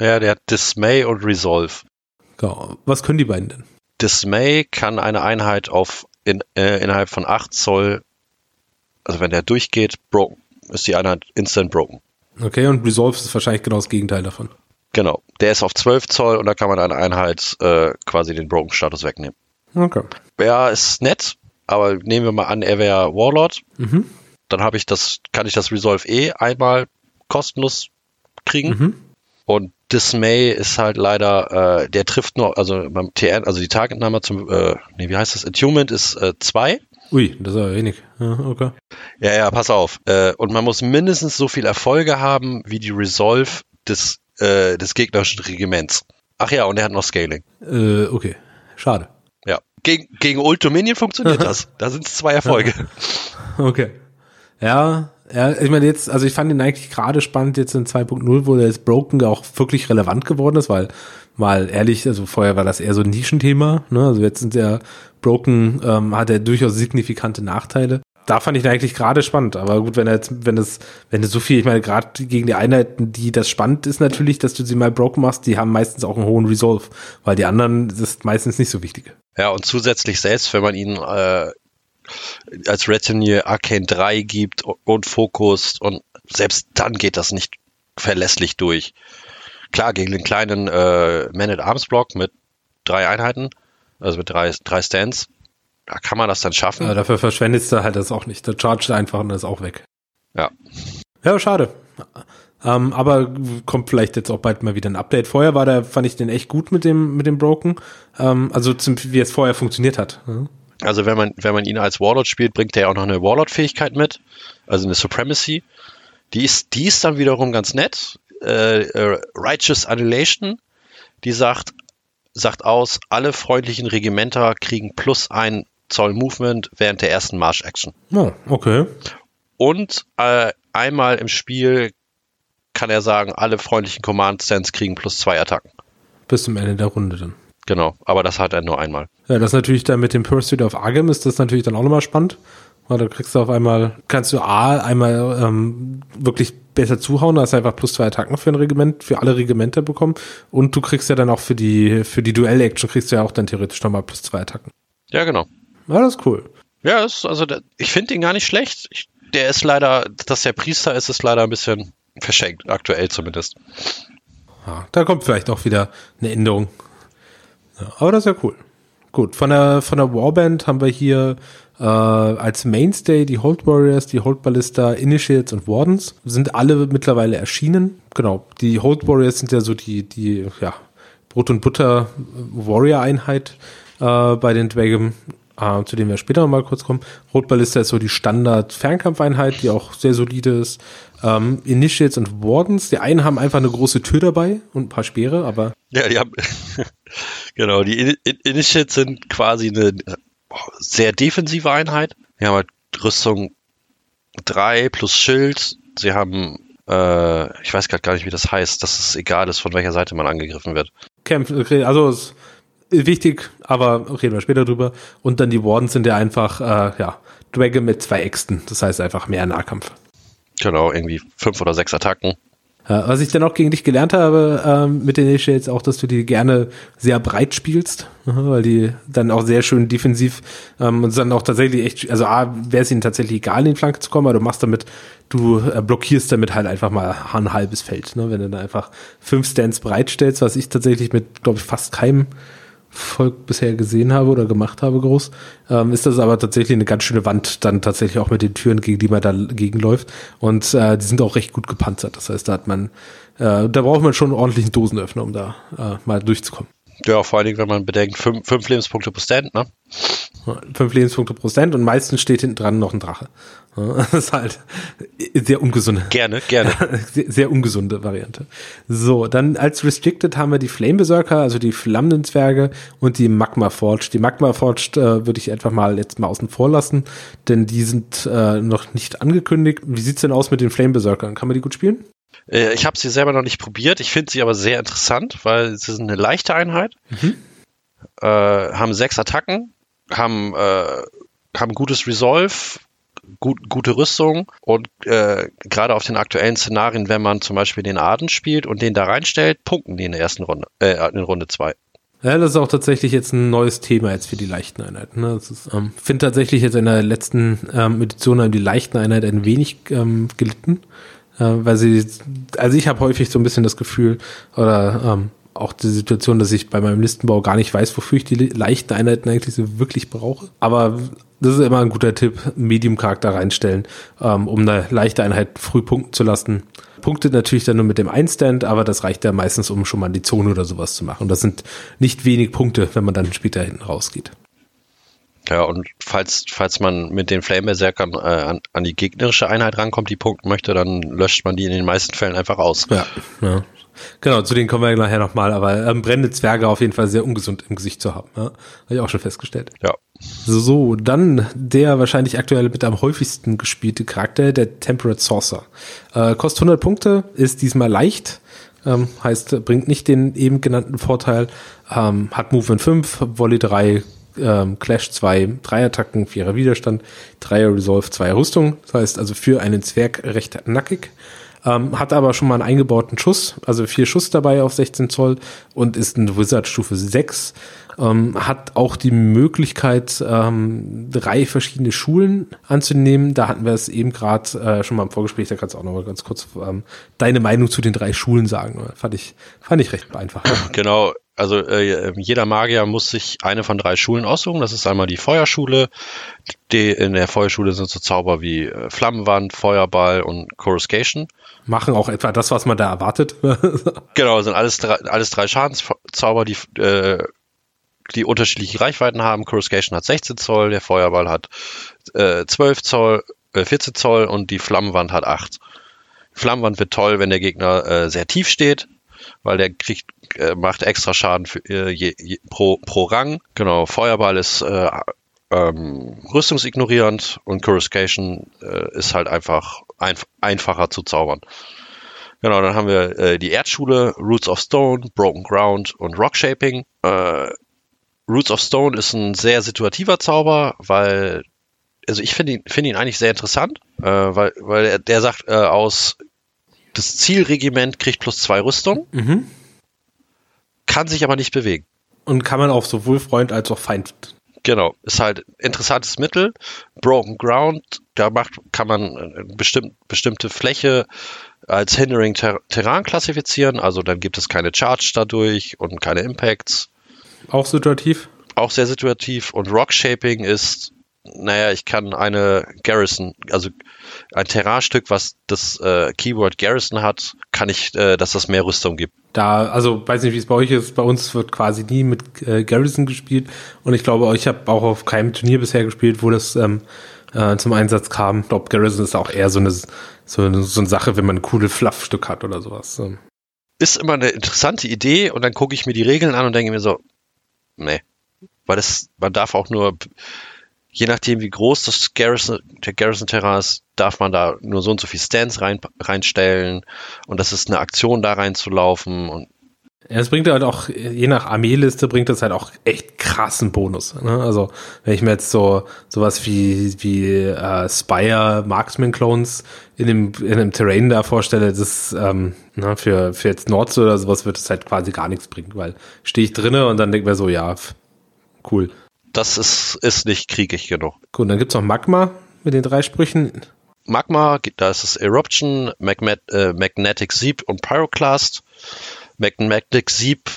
Ja, der hat Dismay und Resolve. Genau. Was können die beiden denn? Dismay kann eine Einheit auf in, äh, innerhalb von 8 Zoll, also wenn der durchgeht, broken, ist die Einheit instant broken. Okay, und Resolve ist wahrscheinlich genau das Gegenteil davon. Genau. Der ist auf 12 Zoll und da kann man eine Einheit äh, quasi den Broken-Status wegnehmen. Okay. Ja, ist nett, aber nehmen wir mal an, er wäre Warlord. Mhm. Dann habe ich das, kann ich das Resolve eh einmal kostenlos kriegen. Mhm. Und Dismay ist halt leider, äh, der trifft nur, also beim TN, also die Targetnummer zum, äh, nee, wie heißt das? Attunement ist 2. Äh, Ui, das ist aber wenig. Ja, okay. Ja, ja, pass auf. Äh, und man muss mindestens so viel Erfolge haben wie die Resolve des, äh, des gegnerischen Regiments. Ach ja, und er hat noch Scaling. Äh, okay. Schade. Ja. Gegen, gegen Old Dominion funktioniert das. Da sind es zwei Erfolge. Okay. Ja, ja, ich meine jetzt, also ich fand ihn eigentlich gerade spannend jetzt in 2.0, wo der jetzt Broken auch wirklich relevant geworden ist, weil mal ehrlich, also vorher war das eher so ein Nischenthema, ne? Also jetzt sind ja Broken ähm, hat er durchaus signifikante Nachteile. Da fand ich ihn eigentlich gerade spannend, aber gut, wenn er jetzt, wenn es, wenn es so viel, ich meine, gerade gegen die Einheiten, die das spannend ist natürlich, dass du sie mal broken machst, die haben meistens auch einen hohen Resolve, weil die anderen das ist meistens nicht so wichtig. Ja, und zusätzlich selbst, wenn man ihn äh, als Retinue Arcane 3 gibt und Fokus und selbst dann geht das nicht verlässlich durch. Klar, gegen den kleinen äh, Man-at-Arms-Block mit drei Einheiten, also mit drei, drei Stands, da kann man das dann schaffen. Ja, dafür verschwendest du halt das auch nicht. Der chargt einfach und ist auch weg. Ja. Ja, schade. Ähm, aber kommt vielleicht jetzt auch bald mal wieder ein Update. Vorher war der, fand ich den echt gut mit dem, mit dem Broken. Ähm, also zum, wie es vorher funktioniert hat. Ja. Also wenn man, wenn man ihn als Warlord spielt, bringt er auch noch eine Warlord-Fähigkeit mit, also eine Supremacy. Die ist, die ist dann wiederum ganz nett. Äh, äh, Righteous Annihilation, die sagt, sagt aus, alle freundlichen Regimenter kriegen plus ein Zoll Movement während der ersten Marsch-Action. Oh, okay. Und äh, einmal im Spiel kann er sagen, alle freundlichen Command-Stands kriegen plus zwei Attacken. Bis zum Ende der Runde dann. Genau, aber das hat er nur einmal. Ja, das natürlich dann mit dem Pursuit of Argem ist das natürlich dann auch nochmal spannend. Weil da kriegst du auf einmal, kannst du A, einmal ähm, wirklich besser zuhauen, da hast einfach plus zwei Attacken für ein Regiment, für alle Regimenter bekommen. Und du kriegst ja dann auch für die, für die Duell-Action kriegst du ja auch dann theoretisch nochmal plus zwei Attacken. Ja, genau. Ja, das ist cool. Ja, ist, also ich finde ihn gar nicht schlecht. Ich, der ist leider, dass der Priester ist, ist leider ein bisschen verschenkt, aktuell zumindest. Ja, da kommt vielleicht auch wieder eine Änderung. Ja, aber das ist ja cool. Gut, von der, von der Warband haben wir hier äh, als Mainstay die Hold Warriors, die Hold Ballista, Initiates und Wardens. Sind alle mittlerweile erschienen. Genau, die Hold Warriors sind ja so die, die ja, Brot- und Butter-Warrior-Einheit äh, bei den Dwagem äh, zu dem wir später noch mal kurz kommen. Rotballista ist so die Standard-Fernkampfeinheit, die auch sehr solide ist. Ähm, Initiates und Wardens, die einen haben einfach eine große Tür dabei und ein paar Speere, aber. Ja, die haben, genau, die In Initiates sind quasi eine sehr defensive Einheit. Die haben halt Rüstung 3 plus Schild. Sie haben, äh, ich weiß gerade gar nicht, wie das heißt, dass es egal ist, von welcher Seite man angegriffen wird. Kämpfen, okay, also es wichtig, aber reden wir später drüber. Und dann die Wardens sind ja einfach, äh, ja, Dragon mit zwei Äxten. Das heißt einfach mehr Nahkampf. Genau, irgendwie fünf oder sechs Attacken. Ja, was ich dann auch gegen dich gelernt habe ähm, mit den Initiates, auch, dass du die gerne sehr breit spielst, weil die dann auch sehr schön defensiv ähm, und dann auch tatsächlich echt, also A, wäre es ihnen tatsächlich egal, in die Flanke zu kommen, aber du machst damit, du äh, blockierst damit halt einfach mal ein halbes Feld, ne? wenn du da einfach fünf Stands breit stellst, was ich tatsächlich mit, glaube ich, fast keinem Volk bisher gesehen habe oder gemacht habe groß, ähm, ist das aber tatsächlich eine ganz schöne Wand dann tatsächlich auch mit den Türen, gegen die man da gegenläuft. Und äh, die sind auch recht gut gepanzert. Das heißt, da hat man, äh, da braucht man schon einen ordentlichen Dosenöffner, um da äh, mal durchzukommen. Ja, vor allen Dingen, wenn man bedenkt, fünf, fünf Lebenspunkte pro Stand, ne? Fünf Lebenspunkte pro Stand und meistens steht hinten dran noch ein Drache. Das ist halt sehr ungesunde. Gerne, gerne. Sehr, sehr, ungesunde Variante. So, dann als Restricted haben wir die Flame Berserker, also die flammenden Zwerge und die Magma Forged. Die Magma Forged äh, würde ich einfach mal jetzt mal außen vor lassen, denn die sind äh, noch nicht angekündigt. Wie sieht's denn aus mit den Flame Berserkern? Kann man die gut spielen? Äh, ich habe sie selber noch nicht probiert. Ich finde sie aber sehr interessant, weil sie sind eine leichte Einheit, mhm. äh, haben sechs Attacken, haben, äh, haben gutes Resolve, gut, gute Rüstung und äh, gerade auf den aktuellen Szenarien, wenn man zum Beispiel den Aden spielt und den da reinstellt, punkten die in der ersten Runde, äh, in Runde zwei. Ja, das ist auch tatsächlich jetzt ein neues Thema jetzt für die leichten Einheiten. Ne? Ich ähm, finde tatsächlich jetzt in der letzten ähm, Edition haben die leichten Einheiten ein wenig ähm, gelitten äh, weil sie, also ich habe häufig so ein bisschen das Gefühl oder ähm, auch die Situation, dass ich bei meinem Listenbau gar nicht weiß, wofür ich die leichten Einheiten eigentlich so wirklich brauche. Aber das ist immer ein guter Tipp, Medium-Charakter reinstellen, ähm, um eine leichte Einheit früh punkten zu lassen. Punktet natürlich dann nur mit dem Einstand, aber das reicht ja meistens, um schon mal die Zone oder sowas zu machen. Und das sind nicht wenig Punkte, wenn man dann später hinten rausgeht. Ja, und falls, falls man mit den Flame Berserkern äh, an, an die gegnerische Einheit rankommt, die punkten möchte, dann löscht man die in den meisten Fällen einfach aus. Ja, ja. Genau, zu denen kommen wir nachher nochmal, aber ähm, brennende Zwerge auf jeden Fall sehr ungesund im Gesicht zu haben. Ja? Habe ich auch schon festgestellt. Ja. So, dann der wahrscheinlich aktuell mit am häufigsten gespielte Charakter, der Temperate Saucer. Äh, kostet 100 Punkte, ist diesmal leicht, ähm, heißt, bringt nicht den eben genannten Vorteil, ähm, hat Movement 5, Volley 3, ähm, Clash 2, 3 Attacken, 4er Widerstand, 3er Resolve, 2 Rüstung. Das heißt also für einen Zwerg recht nackig. Ähm, hat aber schon mal einen eingebauten Schuss, also vier Schuss dabei auf 16 Zoll und ist ein Wizard Stufe 6. Ähm, hat auch die Möglichkeit, ähm, drei verschiedene Schulen anzunehmen. Da hatten wir es eben gerade äh, schon mal im Vorgespräch, da kannst du auch noch mal ganz kurz ähm, deine Meinung zu den drei Schulen sagen. Fand ich, fand ich recht einfach. Genau, also äh, jeder Magier muss sich eine von drei Schulen aussuchen. Das ist einmal die Feuerschule. Die, in der Feuerschule sind so Zauber wie äh, Flammenwand, Feuerball und Coruscation. Machen auch etwa das, was man da erwartet. genau, sind alles drei, alles drei Schadenszauber, die, äh, die unterschiedliche Reichweiten haben. Coruscation hat 16 Zoll, der Feuerball hat äh, 12 Zoll, äh, 14 Zoll und die Flammenwand hat 8. Flammenwand wird toll, wenn der Gegner äh, sehr tief steht weil der kriegt, äh, macht extra Schaden für, äh, je, je, pro, pro Rang. Genau, Feuerball ist äh, ähm, rüstungsignorierend und Coruscation äh, ist halt einfach einf einfacher zu zaubern. Genau, dann haben wir äh, die Erdschule, Roots of Stone, Broken Ground und Rock Shaping. Äh, Roots of Stone ist ein sehr situativer Zauber, weil, also ich finde ihn, finde ihn eigentlich sehr interessant, äh, weil, weil er, der sagt äh, aus, das Zielregiment kriegt plus zwei Rüstung, mhm. kann sich aber nicht bewegen. Und kann man auch sowohl Freund als auch Feind. Genau, ist halt interessantes Mittel. Broken Ground, da macht, kann man bestimmt, bestimmte Fläche als Hindering Ter Terrain klassifizieren, also dann gibt es keine Charge dadurch und keine Impacts. Auch situativ? Auch sehr situativ und Rock Shaping ist naja, ich kann eine Garrison, also ein Terrainstück, was das äh, Keyword Garrison hat, kann ich, äh, dass das mehr Rüstung gibt. Da, also weiß nicht, wie es bei euch ist, bei uns wird quasi nie mit äh, Garrison gespielt und ich glaube, ich habe auch auf keinem Turnier bisher gespielt, wo das ähm, äh, zum Einsatz kam. Ich glaube, Garrison ist auch eher so eine, so eine, so eine Sache, wenn man ein cooles Fluffstück hat oder sowas. Ist immer eine interessante Idee und dann gucke ich mir die Regeln an und denke mir so, nee, weil das, man darf auch nur je nachdem, wie groß das Garrison, der Garrison Terrain ist, darf man da nur so und so viel Stands rein, reinstellen. Und das ist eine Aktion da reinzulaufen. Und es bringt halt auch, je nach Armeeliste bringt das halt auch echt krassen Bonus. Ne? Also wenn ich mir jetzt so sowas wie wie äh, Spire Marksman Clones in dem in dem Terrain da vorstelle, das ähm, ne, für für jetzt Nords oder sowas wird es halt quasi gar nichts bringen, weil stehe ich drinne und dann denke mir so, ja, cool das ist, ist nicht kriegig genug. Gut, dann gibt's noch Magma mit den drei Sprüchen. Magma, da ist es Eruption, Magnet, äh, Magnetic Sieb und Pyroclast. Magnetic Sieb,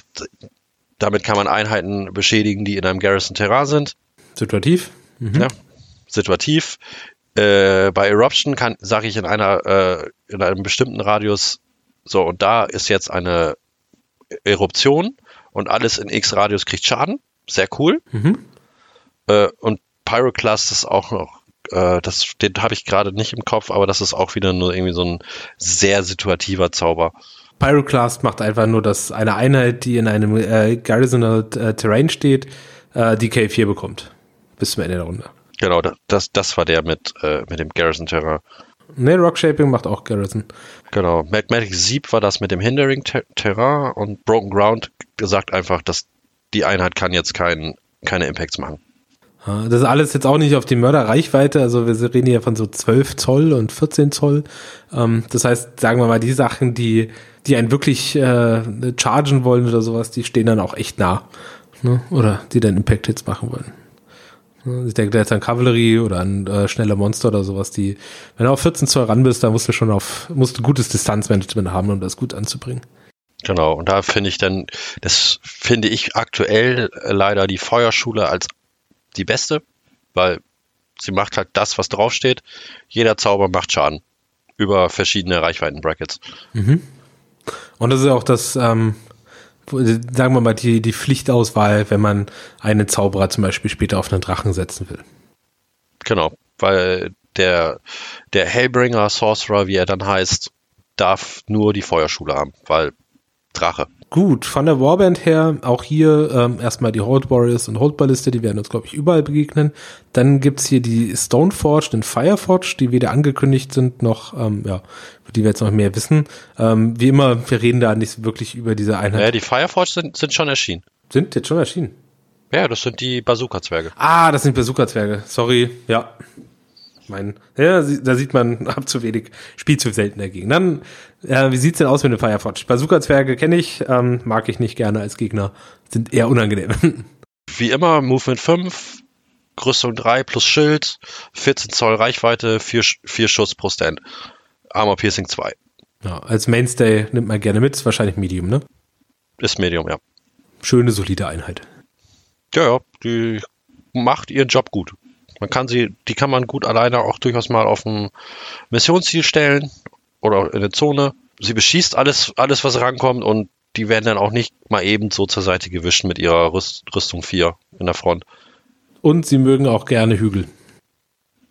damit kann man Einheiten beschädigen, die in einem Garrison Terrain sind. Situativ. Mhm. Ja, situativ. Äh, bei Eruption kann, sage ich in einer, äh, in einem bestimmten Radius, so, und da ist jetzt eine Eruption und alles in X-Radius kriegt Schaden. Sehr cool. Mhm. Äh, und Pyroclast ist auch noch, äh, das, den habe ich gerade nicht im Kopf, aber das ist auch wieder nur irgendwie so ein sehr situativer Zauber. Pyroclast macht einfach nur, dass eine Einheit, die in einem äh, Garrisonal äh, Terrain steht, äh, die K4 bekommt. Bis zum Ende der Runde. Genau, das, das war der mit, äh, mit dem Garrison Terrain. Ne, Rock Shaping macht auch Garrison. Genau. Magmatic Sieb war das mit dem Hindering Ter Terrain und Broken Ground gesagt einfach, dass die Einheit kann jetzt kein, keine Impacts machen. Das ist alles jetzt auch nicht auf die Mörderreichweite, also wir reden hier von so 12 Zoll und 14 Zoll. Ähm, das heißt, sagen wir mal, die Sachen, die, die einen wirklich äh, chargen wollen oder sowas, die stehen dann auch echt nah. Ne? Oder die dann Impact-Hits machen wollen. Ich denke jetzt an Kavallerie oder an äh, schnelle Monster oder sowas, die, wenn du auf 14 Zoll ran bist, da musst du schon auf, musst du gutes Distanzmanagement haben, um das gut anzubringen. Genau, und da finde ich dann, das finde ich aktuell leider die Feuerschule als die beste, weil sie macht halt das, was draufsteht. Jeder Zauber macht Schaden über verschiedene Reichweiten-Brackets. Mhm. Und das ist auch das, ähm, sagen wir mal, die, die Pflichtauswahl, wenn man einen Zauberer zum Beispiel später auf einen Drachen setzen will. Genau, weil der, der Hellbringer Sorcerer, wie er dann heißt, darf nur die Feuerschule haben, weil Drache. Gut, von der Warband her auch hier ähm, erstmal die Hold Warriors und Hold Balliste, die werden uns, glaube ich, überall begegnen. Dann gibt's hier die Stoneforged und Fireforged, die weder angekündigt sind noch, ähm, ja, die wir jetzt noch mehr wissen. Ähm, wie immer, wir reden da nicht wirklich über diese Einheit. Ja, die Fireforged sind, sind schon erschienen. Sind jetzt schon erschienen? Ja, das sind die Bazooka-Zwerge. Ah, das sind Bazooka-Zwerge. Sorry, ja mein, ja, da sieht man, hab zu wenig, spiel zu selten dagegen. Dann, äh, wie sieht's denn aus mit dem Fireforge? Bazooka-Zwerge kenne ich, ähm, mag ich nicht gerne als Gegner, sind eher unangenehm. Wie immer, Movement 5, Rüstung 3 plus Schild, 14 Zoll Reichweite, 4, 4 Schuss pro Stand. Armor Piercing 2. Ja, als Mainstay nimmt man gerne mit, ist wahrscheinlich Medium, ne? Ist Medium, ja. Schöne, solide Einheit. Ja, ja, die macht ihren Job gut. Man kann sie, die kann man gut alleine auch durchaus mal auf ein Missionsziel stellen oder in eine Zone. Sie beschießt alles, alles, was rankommt und die werden dann auch nicht mal eben so zur Seite gewischt mit ihrer Rüst, Rüstung 4 in der Front. Und sie mögen auch gerne Hügel.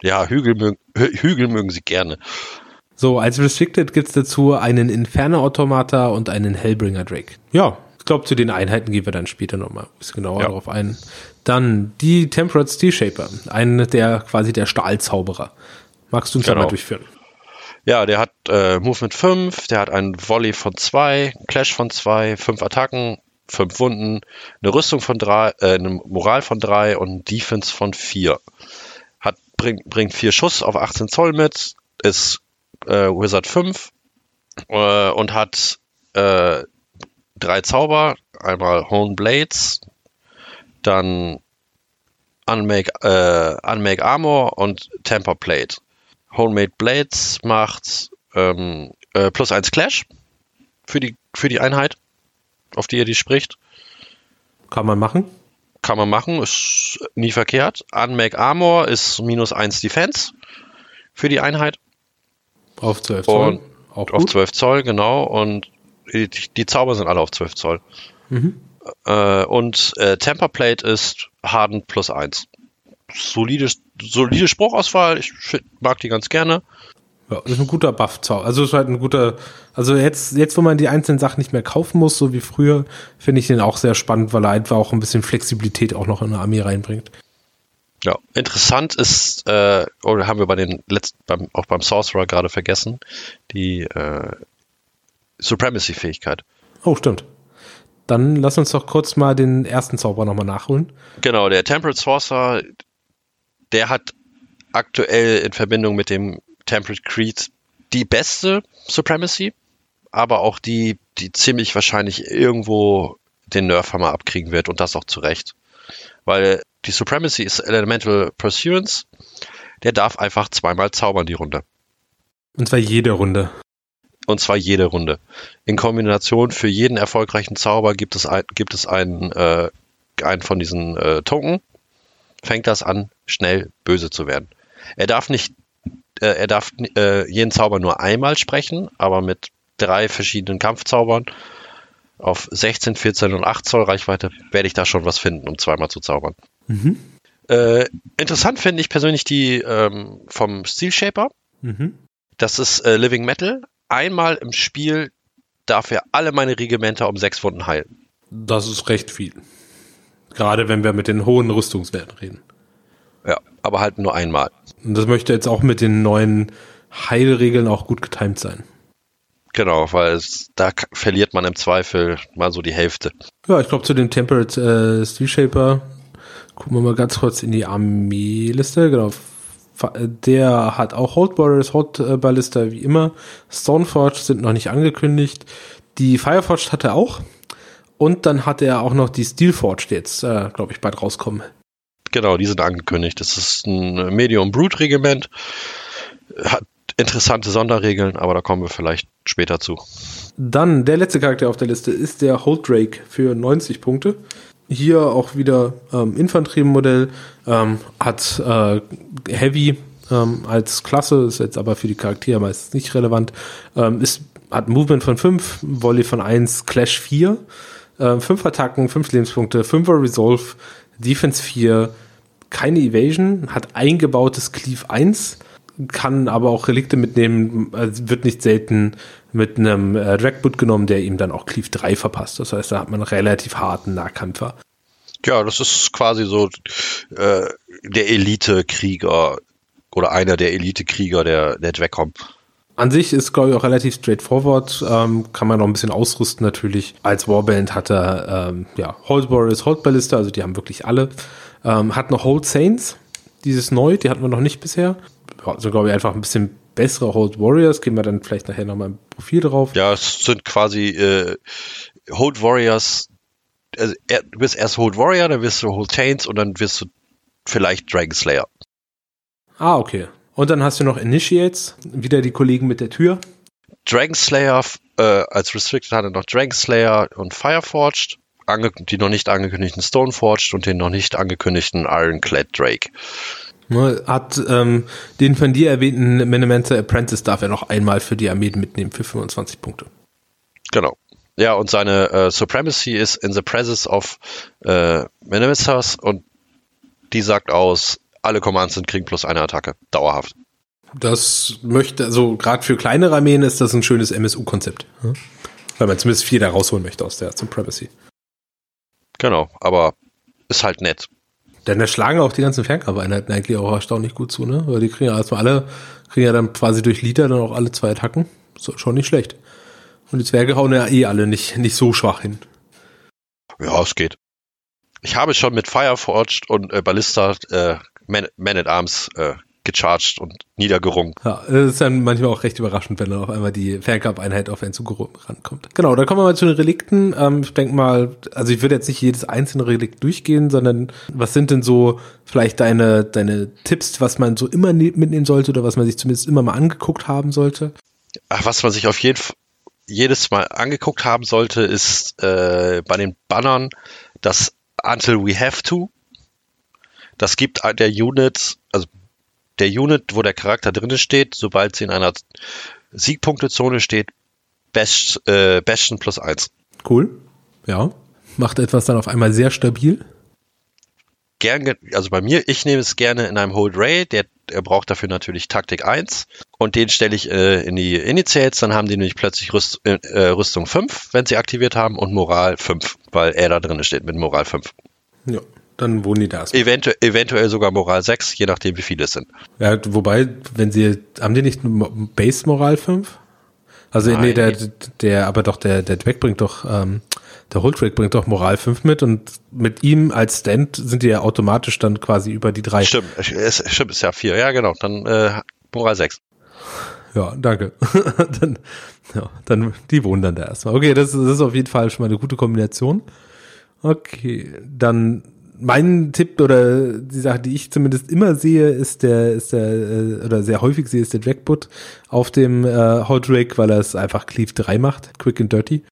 Ja, Hügel mögen, Hügel mögen sie gerne. So, als Restricted gibt es dazu einen Inferno-Automata und einen Hellbringer Drake. Ja, glaube, zu den Einheiten gehen wir dann später nochmal ein bisschen genauer ja. darauf ein. Dann die Temperate Steel Shaper, ein der quasi der Stahlzauberer. Magst du uns genau. mal durchführen? Ja, der hat äh, Movement 5, der hat einen Volley von 2, Clash von 2, 5 Attacken, 5 Wunden, eine Rüstung von 3, äh, eine Moral von 3 und Defense von 4. Hat, bring, bringt 4 Schuss auf 18 Zoll mit, ist äh, Wizard 5 äh, und hat äh, drei Zauber, einmal Hone Blades, dann Unmake, äh, Unmake Armor und Temper Plate. Homemade Blades macht ähm, äh, plus 1 Clash für die, für die Einheit, auf die ihr die spricht. Kann man machen. Kann man machen, ist nie verkehrt. Unmake Armor ist minus 1 Defense für die Einheit. Auf 12 Zoll. Und auf 12 Zoll, genau. Und die, die Zauber sind alle auf 12 Zoll. Mhm. Äh, und äh, Temperplate ist Harden plus 1. Solide, solide Spruchauswahl, ich mag die ganz gerne. Ja, ist ein guter buff -Zau. Also ist halt ein guter, also jetzt, jetzt, wo man die einzelnen Sachen nicht mehr kaufen muss, so wie früher, finde ich den auch sehr spannend, weil er einfach auch ein bisschen Flexibilität auch noch in eine Armee reinbringt. Ja, interessant ist, äh, oder haben wir bei den letzten, beim, auch beim Sorcerer gerade vergessen, die äh, Supremacy-Fähigkeit. Oh, stimmt. Dann lass uns doch kurz mal den ersten Zauber nochmal nachholen. Genau, der Temperate Sorcerer, der hat aktuell in Verbindung mit dem Temperate Creed die beste Supremacy, aber auch die, die ziemlich wahrscheinlich irgendwo den Nerfhammer abkriegen wird und das auch zu Recht. Weil die Supremacy ist Elemental Pursuance, der darf einfach zweimal zaubern die Runde. Und zwar jede Runde. Und zwar jede Runde. In Kombination für jeden erfolgreichen Zauber gibt es, ein, gibt es einen, äh, einen von diesen äh, Token. Fängt das an, schnell böse zu werden. Er darf nicht, äh, er darf äh, jeden Zauber nur einmal sprechen, aber mit drei verschiedenen Kampfzaubern auf 16, 14 und 8 Zoll Reichweite werde ich da schon was finden, um zweimal zu zaubern. Mhm. Äh, interessant finde ich persönlich die ähm, vom Steel Shaper. Mhm. Das ist äh, Living Metal, einmal im Spiel darf er alle meine Regimenter um sechs Wunden heilen. Das ist recht viel. Gerade wenn wir mit den hohen Rüstungswerten reden. Ja, aber halt nur einmal. Und das möchte jetzt auch mit den neuen Heilregeln auch gut getimt sein. Genau, weil es, da verliert man im Zweifel mal so die Hälfte. Ja, ich glaube zu dem Temperate äh, Steel Shaper gucken wir mal ganz kurz in die Armeeliste. Genau, der hat auch Hold Warriors, Hold Ballista wie immer. Stoneforge sind noch nicht angekündigt. Die Fireforged hat er auch. Und dann hat er auch noch die Steelforged jetzt, äh, glaube ich, bald rauskommen. Genau, die sind angekündigt. Das ist ein Medium Brute Regiment. Hat interessante Sonderregeln, aber da kommen wir vielleicht später zu. Dann der letzte Charakter auf der Liste ist der Hold Drake für 90 Punkte. Hier auch wieder ähm, Infanteriemodell, ähm, hat äh, Heavy ähm, als Klasse, ist jetzt aber für die Charaktere meistens nicht relevant, ähm, ist, hat Movement von 5, Volley von 1, Clash 4, Äh, fünf Attacken, fünf Lebenspunkte, fünfer Resolve, Defense 4, keine Evasion, hat eingebautes Cleave 1, kann aber auch Relikte mitnehmen, also wird nicht selten mit einem äh, Dragboot genommen, der ihm dann auch Cleave 3 verpasst. Das heißt, da hat man einen relativ harten Nahkämpfer. Ja, das ist quasi so äh, der Elite-Krieger oder einer der Elite-Krieger der, der Dwecom. An sich ist, glaube ich, auch relativ straightforward. Ähm, kann man noch ein bisschen ausrüsten natürlich. Als Warband hat er ähm, ja, Hold Warriors, Hold Ballista, also die haben wirklich alle. Ähm, hat noch Hold Saints, dieses neu, die hatten wir noch nicht bisher. Also, glaube ich, einfach ein bisschen bessere Hold Warriors. Gehen wir dann vielleicht nachher nochmal im Profil drauf. Ja, es sind quasi äh, Hold Warriors. Also, du bist erst Hold Warrior, dann wirst du Hold Saints und dann wirst du vielleicht Dragon Slayer. Ah, okay. Und dann hast du noch Initiates, wieder die Kollegen mit der Tür. Dragon Slayer äh, als Restricted hat er noch Dragon Slayer und Fireforged, die noch nicht angekündigten Stoneforged und den noch nicht angekündigten Ironclad Drake. Ne, hat ähm, den von dir erwähnten Minimancer Apprentice darf er noch einmal für die Armee mitnehmen für 25 Punkte. Genau. Ja, und seine äh, Supremacy ist in the presence of äh, Minimancers und die sagt aus, alle Commands sind kriegen plus eine Attacke. Dauerhaft. Das möchte, also gerade für kleinere Armeen ist das ein schönes MSU-Konzept. Hm? Weil man zumindest vier da rausholen möchte aus der Supremacy. Genau, aber ist halt nett. Denn da schlagen auch die ganzen Fernkampfeinheiten eigentlich auch erstaunlich gut zu, ne? Weil die kriegen ja erstmal alle, kriegen ja dann quasi durch Liter dann auch alle zwei Attacken. So, schon nicht schlecht. Und die Zwerge hauen ja eh alle nicht, nicht so schwach hin. Ja, es geht. Ich habe schon mit Fireforged und äh, Ballista äh, Man, Man at Arms äh, gecharged und niedergerungen. Ja, das ist dann manchmal auch recht überraschend, wenn dann auf einmal die Fernkampfeinheit auf einen Zug rankommt. Genau, da kommen wir mal zu den Relikten. Ähm, ich denke mal, also ich würde jetzt nicht jedes einzelne Relikt durchgehen, sondern was sind denn so vielleicht deine, deine Tipps, was man so immer ne-, mitnehmen sollte oder was man sich zumindest immer mal angeguckt haben sollte? Ach, was man sich auf jeden Fall jedes Mal angeguckt haben sollte, ist äh, bei den Bannern das Until We Have To. Das gibt der Unit, der Unit, wo der Charakter drin steht, sobald sie in einer Siegpunktezone steht, Best, äh, Bastion plus eins. Cool. Ja. Macht etwas dann auf einmal sehr stabil. Gern, also bei mir, ich nehme es gerne in einem Hold Ray, der, der braucht dafür natürlich Taktik 1 und den stelle ich äh, in die Initiates, dann haben die nämlich plötzlich Rüst, äh, Rüstung 5, wenn sie aktiviert haben und Moral 5, weil er da drin steht mit Moral 5. Ja dann wohnen die da. Eventu eventuell sogar Moral 6, je nachdem, wie viele es sind. Ja, wobei, wenn sie, haben die nicht Base Moral 5? Also, Nein. nee, der, der, aber doch, der, der Drake bringt doch, ähm, der Holdtrack bringt doch Moral 5 mit und mit ihm als Stand sind die ja automatisch dann quasi über die drei. Stimmt, es, stimmt, ist ja vier, ja genau, dann äh, Moral 6. Ja, danke. dann, ja, dann, die wohnen dann da erstmal. Okay, das, das ist auf jeden Fall schon mal eine gute Kombination. Okay, dann mein Tipp oder die Sache, die ich zumindest immer sehe, ist der, ist der, äh, oder sehr häufig sehe, ist der Jackpot auf dem äh, Hot Drake, weil er es einfach Cleave 3 macht, quick and dirty.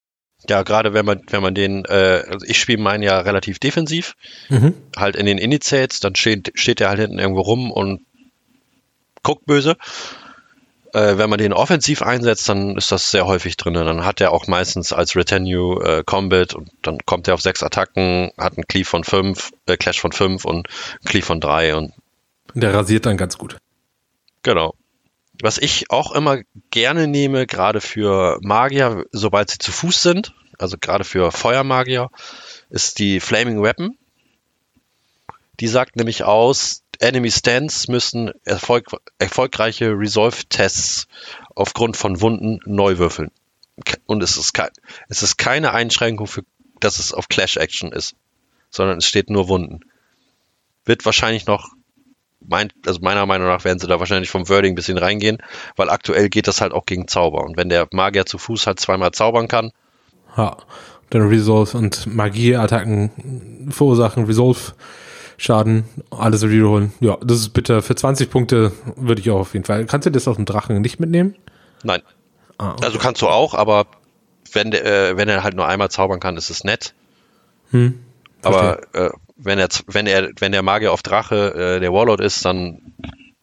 Ja, gerade wenn man, wenn man den, äh, also ich spiele meinen ja relativ defensiv, mhm. halt in den Initiates, dann steht, steht der halt hinten irgendwo rum und guckt böse. Äh, wenn man den offensiv einsetzt, dann ist das sehr häufig drin. Dann hat er auch meistens als Retenue äh, Combat und dann kommt er auf sechs Attacken, hat einen Cleave von fünf, äh, Clash von fünf und Cleave von drei und der rasiert dann ganz gut. Genau. Was ich auch immer gerne nehme, gerade für Magier, sobald sie zu Fuß sind, also gerade für Feuermagier, ist die Flaming Weapon. Die sagt nämlich aus, Enemy Stands müssen erfolg erfolgreiche Resolve-Tests aufgrund von Wunden neu würfeln. Und es ist, es ist keine Einschränkung, für, dass es auf Clash Action ist, sondern es steht nur Wunden. Wird wahrscheinlich noch, mein, also meiner Meinung nach werden sie da wahrscheinlich vom Wording ein bisschen reingehen, weil aktuell geht das halt auch gegen Zauber. Und wenn der Magier zu Fuß halt zweimal zaubern kann. Ja, dann Resolve und Magieattacken verursachen Resolve Schaden, alles rerollen. Ja, das ist bitter. Für 20 Punkte würde ich auch auf jeden Fall. Kannst du das auf dem Drachen nicht mitnehmen? Nein. Ah, okay. Also kannst du auch, aber wenn, äh, wenn er halt nur einmal zaubern kann, ist es nett. Hm, aber äh, wenn er wenn er wenn der Magier auf Drache äh, der Warlord ist, dann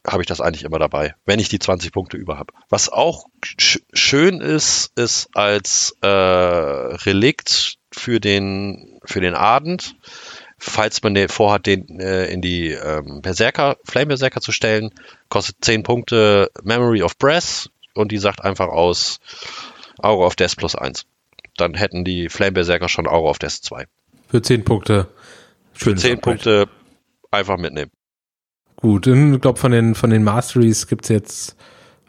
habe ich das eigentlich immer dabei, wenn ich die 20 Punkte über habe. Was auch sch schön ist, ist als äh, Relikt für den, für den Ardent, falls man den vorhat, den äh, in die ähm, Berserker, Flame Berserker zu stellen, kostet 10 Punkte Memory of Breath und die sagt einfach aus Aura of Death plus 1. Dann hätten die Flame Berserker schon Aura of Death 2. Für 10 Punkte. Für 10 Punkte einfach mitnehmen. Gut, ich glaube von den von den Masteries gibt's jetzt,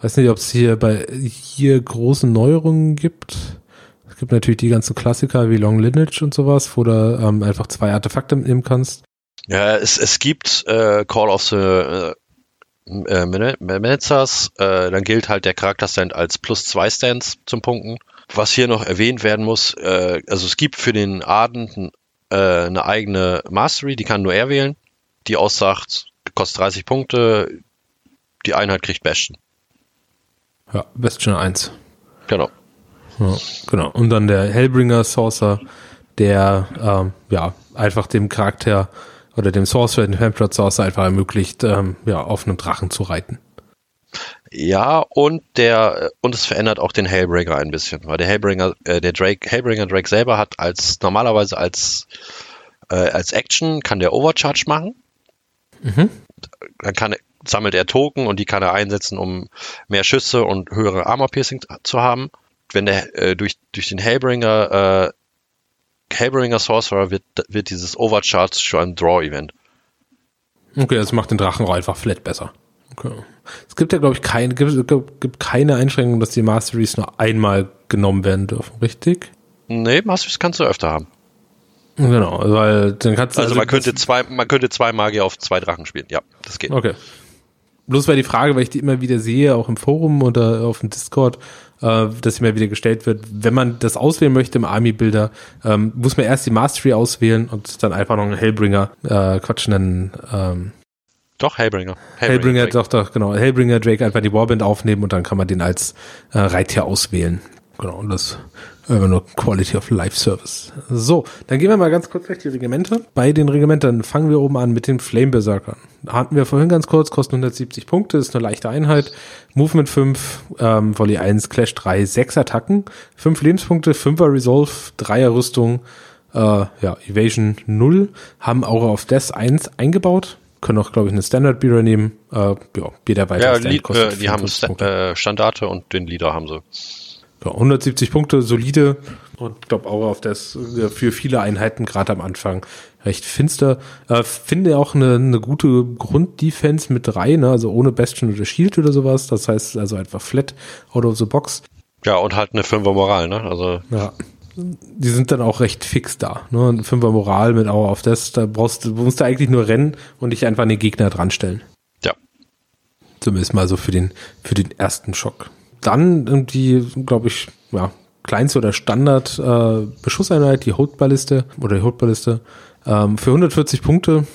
weiß nicht, ob es hier bei hier große Neuerungen gibt. Es gibt natürlich die ganzen Klassiker wie Long Lineage und sowas, wo du ähm, einfach zwei Artefakte mitnehmen kannst. Ja, es, es gibt äh, Call of the äh, äh, Menezas, äh, dann gilt halt der Charakterstand als plus zwei Stands zum Punkten. Was hier noch erwähnt werden muss, äh, also es gibt für den Ardent äh, eine eigene Mastery, die kann nur er wählen, die aussagt, kostet 30 Punkte, die Einheit kriegt Bastion. Ja, Bastion 1. Genau. Ja, genau. Und dann der Hellbringer Saucer, der ähm, ja einfach dem Charakter oder dem Sorcerer, dem Template Sorcerer einfach ermöglicht, ähm, ja, auf einem Drachen zu reiten. Ja, und der und es verändert auch den Hellbringer ein bisschen, weil der Hellbringer, äh, der Drake, Hellbringer Drake selber hat als normalerweise als äh, als Action kann der Overcharge machen. Mhm. Dann kann, sammelt er Token und die kann er einsetzen, um mehr Schüsse und höhere Armor Piercing zu haben. Wenn der äh, durch, durch den Hellbringer äh, Hellbringer Sorcerer wird, wird dieses Overcharge schon ein Draw-Event. Okay, das macht den Drachen einfach flat besser. Okay. Es gibt ja, glaube ich, keine, gibt, gibt keine Einschränkung, dass die Masteries nur einmal genommen werden dürfen, richtig? Nee, Masteries kannst du öfter haben. Genau, weil dann kannst du. Also man könnte zwei, man könnte zwei Magier auf zwei Drachen spielen. Ja, das geht. Okay. Bloß weil die Frage, weil ich die immer wieder sehe, auch im Forum oder auf dem Discord, äh, dass immer wieder gestellt wird, wenn man das auswählen möchte im Army-Builder, ähm, muss man erst die Mastery auswählen und dann einfach noch einen Hellbringer, äh, Quatsch, einen, ähm, doch, Hellbringer. Hellbringer, Hellbringer doch, doch, genau. Hellbringer Drake einfach die Warband aufnehmen und dann kann man den als äh, Reittier auswählen. Genau, und das Einfach nur Quality of Life Service. So, dann gehen wir mal ganz kurz durch die Regimente. Bei den Regimentern fangen wir oben an mit den Flame Berserkern. Hatten wir vorhin ganz kurz, kosten 170 Punkte, ist eine leichte Einheit. Movement 5, ähm, Volley 1, Clash 3, 6 Attacken, 5 Lebenspunkte, 5er Resolve, 3er Rüstung, äh, ja, Evasion 0, haben Aura of Death 1 eingebaut. Können auch, glaube ich, eine Standard Bearer nehmen. Äh, ja, jeder weitere ja, Stand kostet äh, Die haben St äh, Standarte und den Leader haben sie. Ja, 170 Punkte, solide und ich glaube auch auf das für viele Einheiten gerade am Anfang recht finster. Äh, finde auch eine, eine gute Grunddefense mit drei, ne? also ohne Bastion oder Shield oder sowas. Das heißt also einfach flat out of the box. Ja, und halt eine Fünfer Moral, ne? Also. Ja. Die sind dann auch recht fix da. Ne? Ein Fünfer Moral mit Auer auf das, da brauchst du, musst du eigentlich nur rennen und dich einfach an den Gegner dran stellen. Ja. Zumindest mal so für den, für den ersten Schock dann irgendwie, glaube ich, ja, kleinste oder Standard äh, Beschusseinheit, die Hotballiste oder die Hotballiste ähm, für 140 Punkte.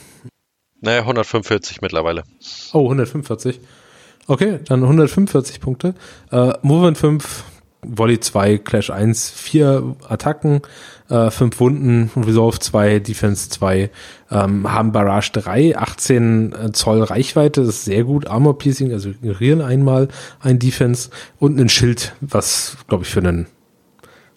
Naja, 145 mittlerweile. Oh, 145. Okay, dann 145 Punkte. Äh, Movement 5 Volley 2, Clash 1, 4 Attacken, äh, 5 Wunden, Resolve 2, Defense 2, ähm, haben Barrage 3, 18 äh, Zoll Reichweite, das ist sehr gut, Armor Piercing, also ignorieren einmal ein Defense und ein Schild, was, glaube ich, für einen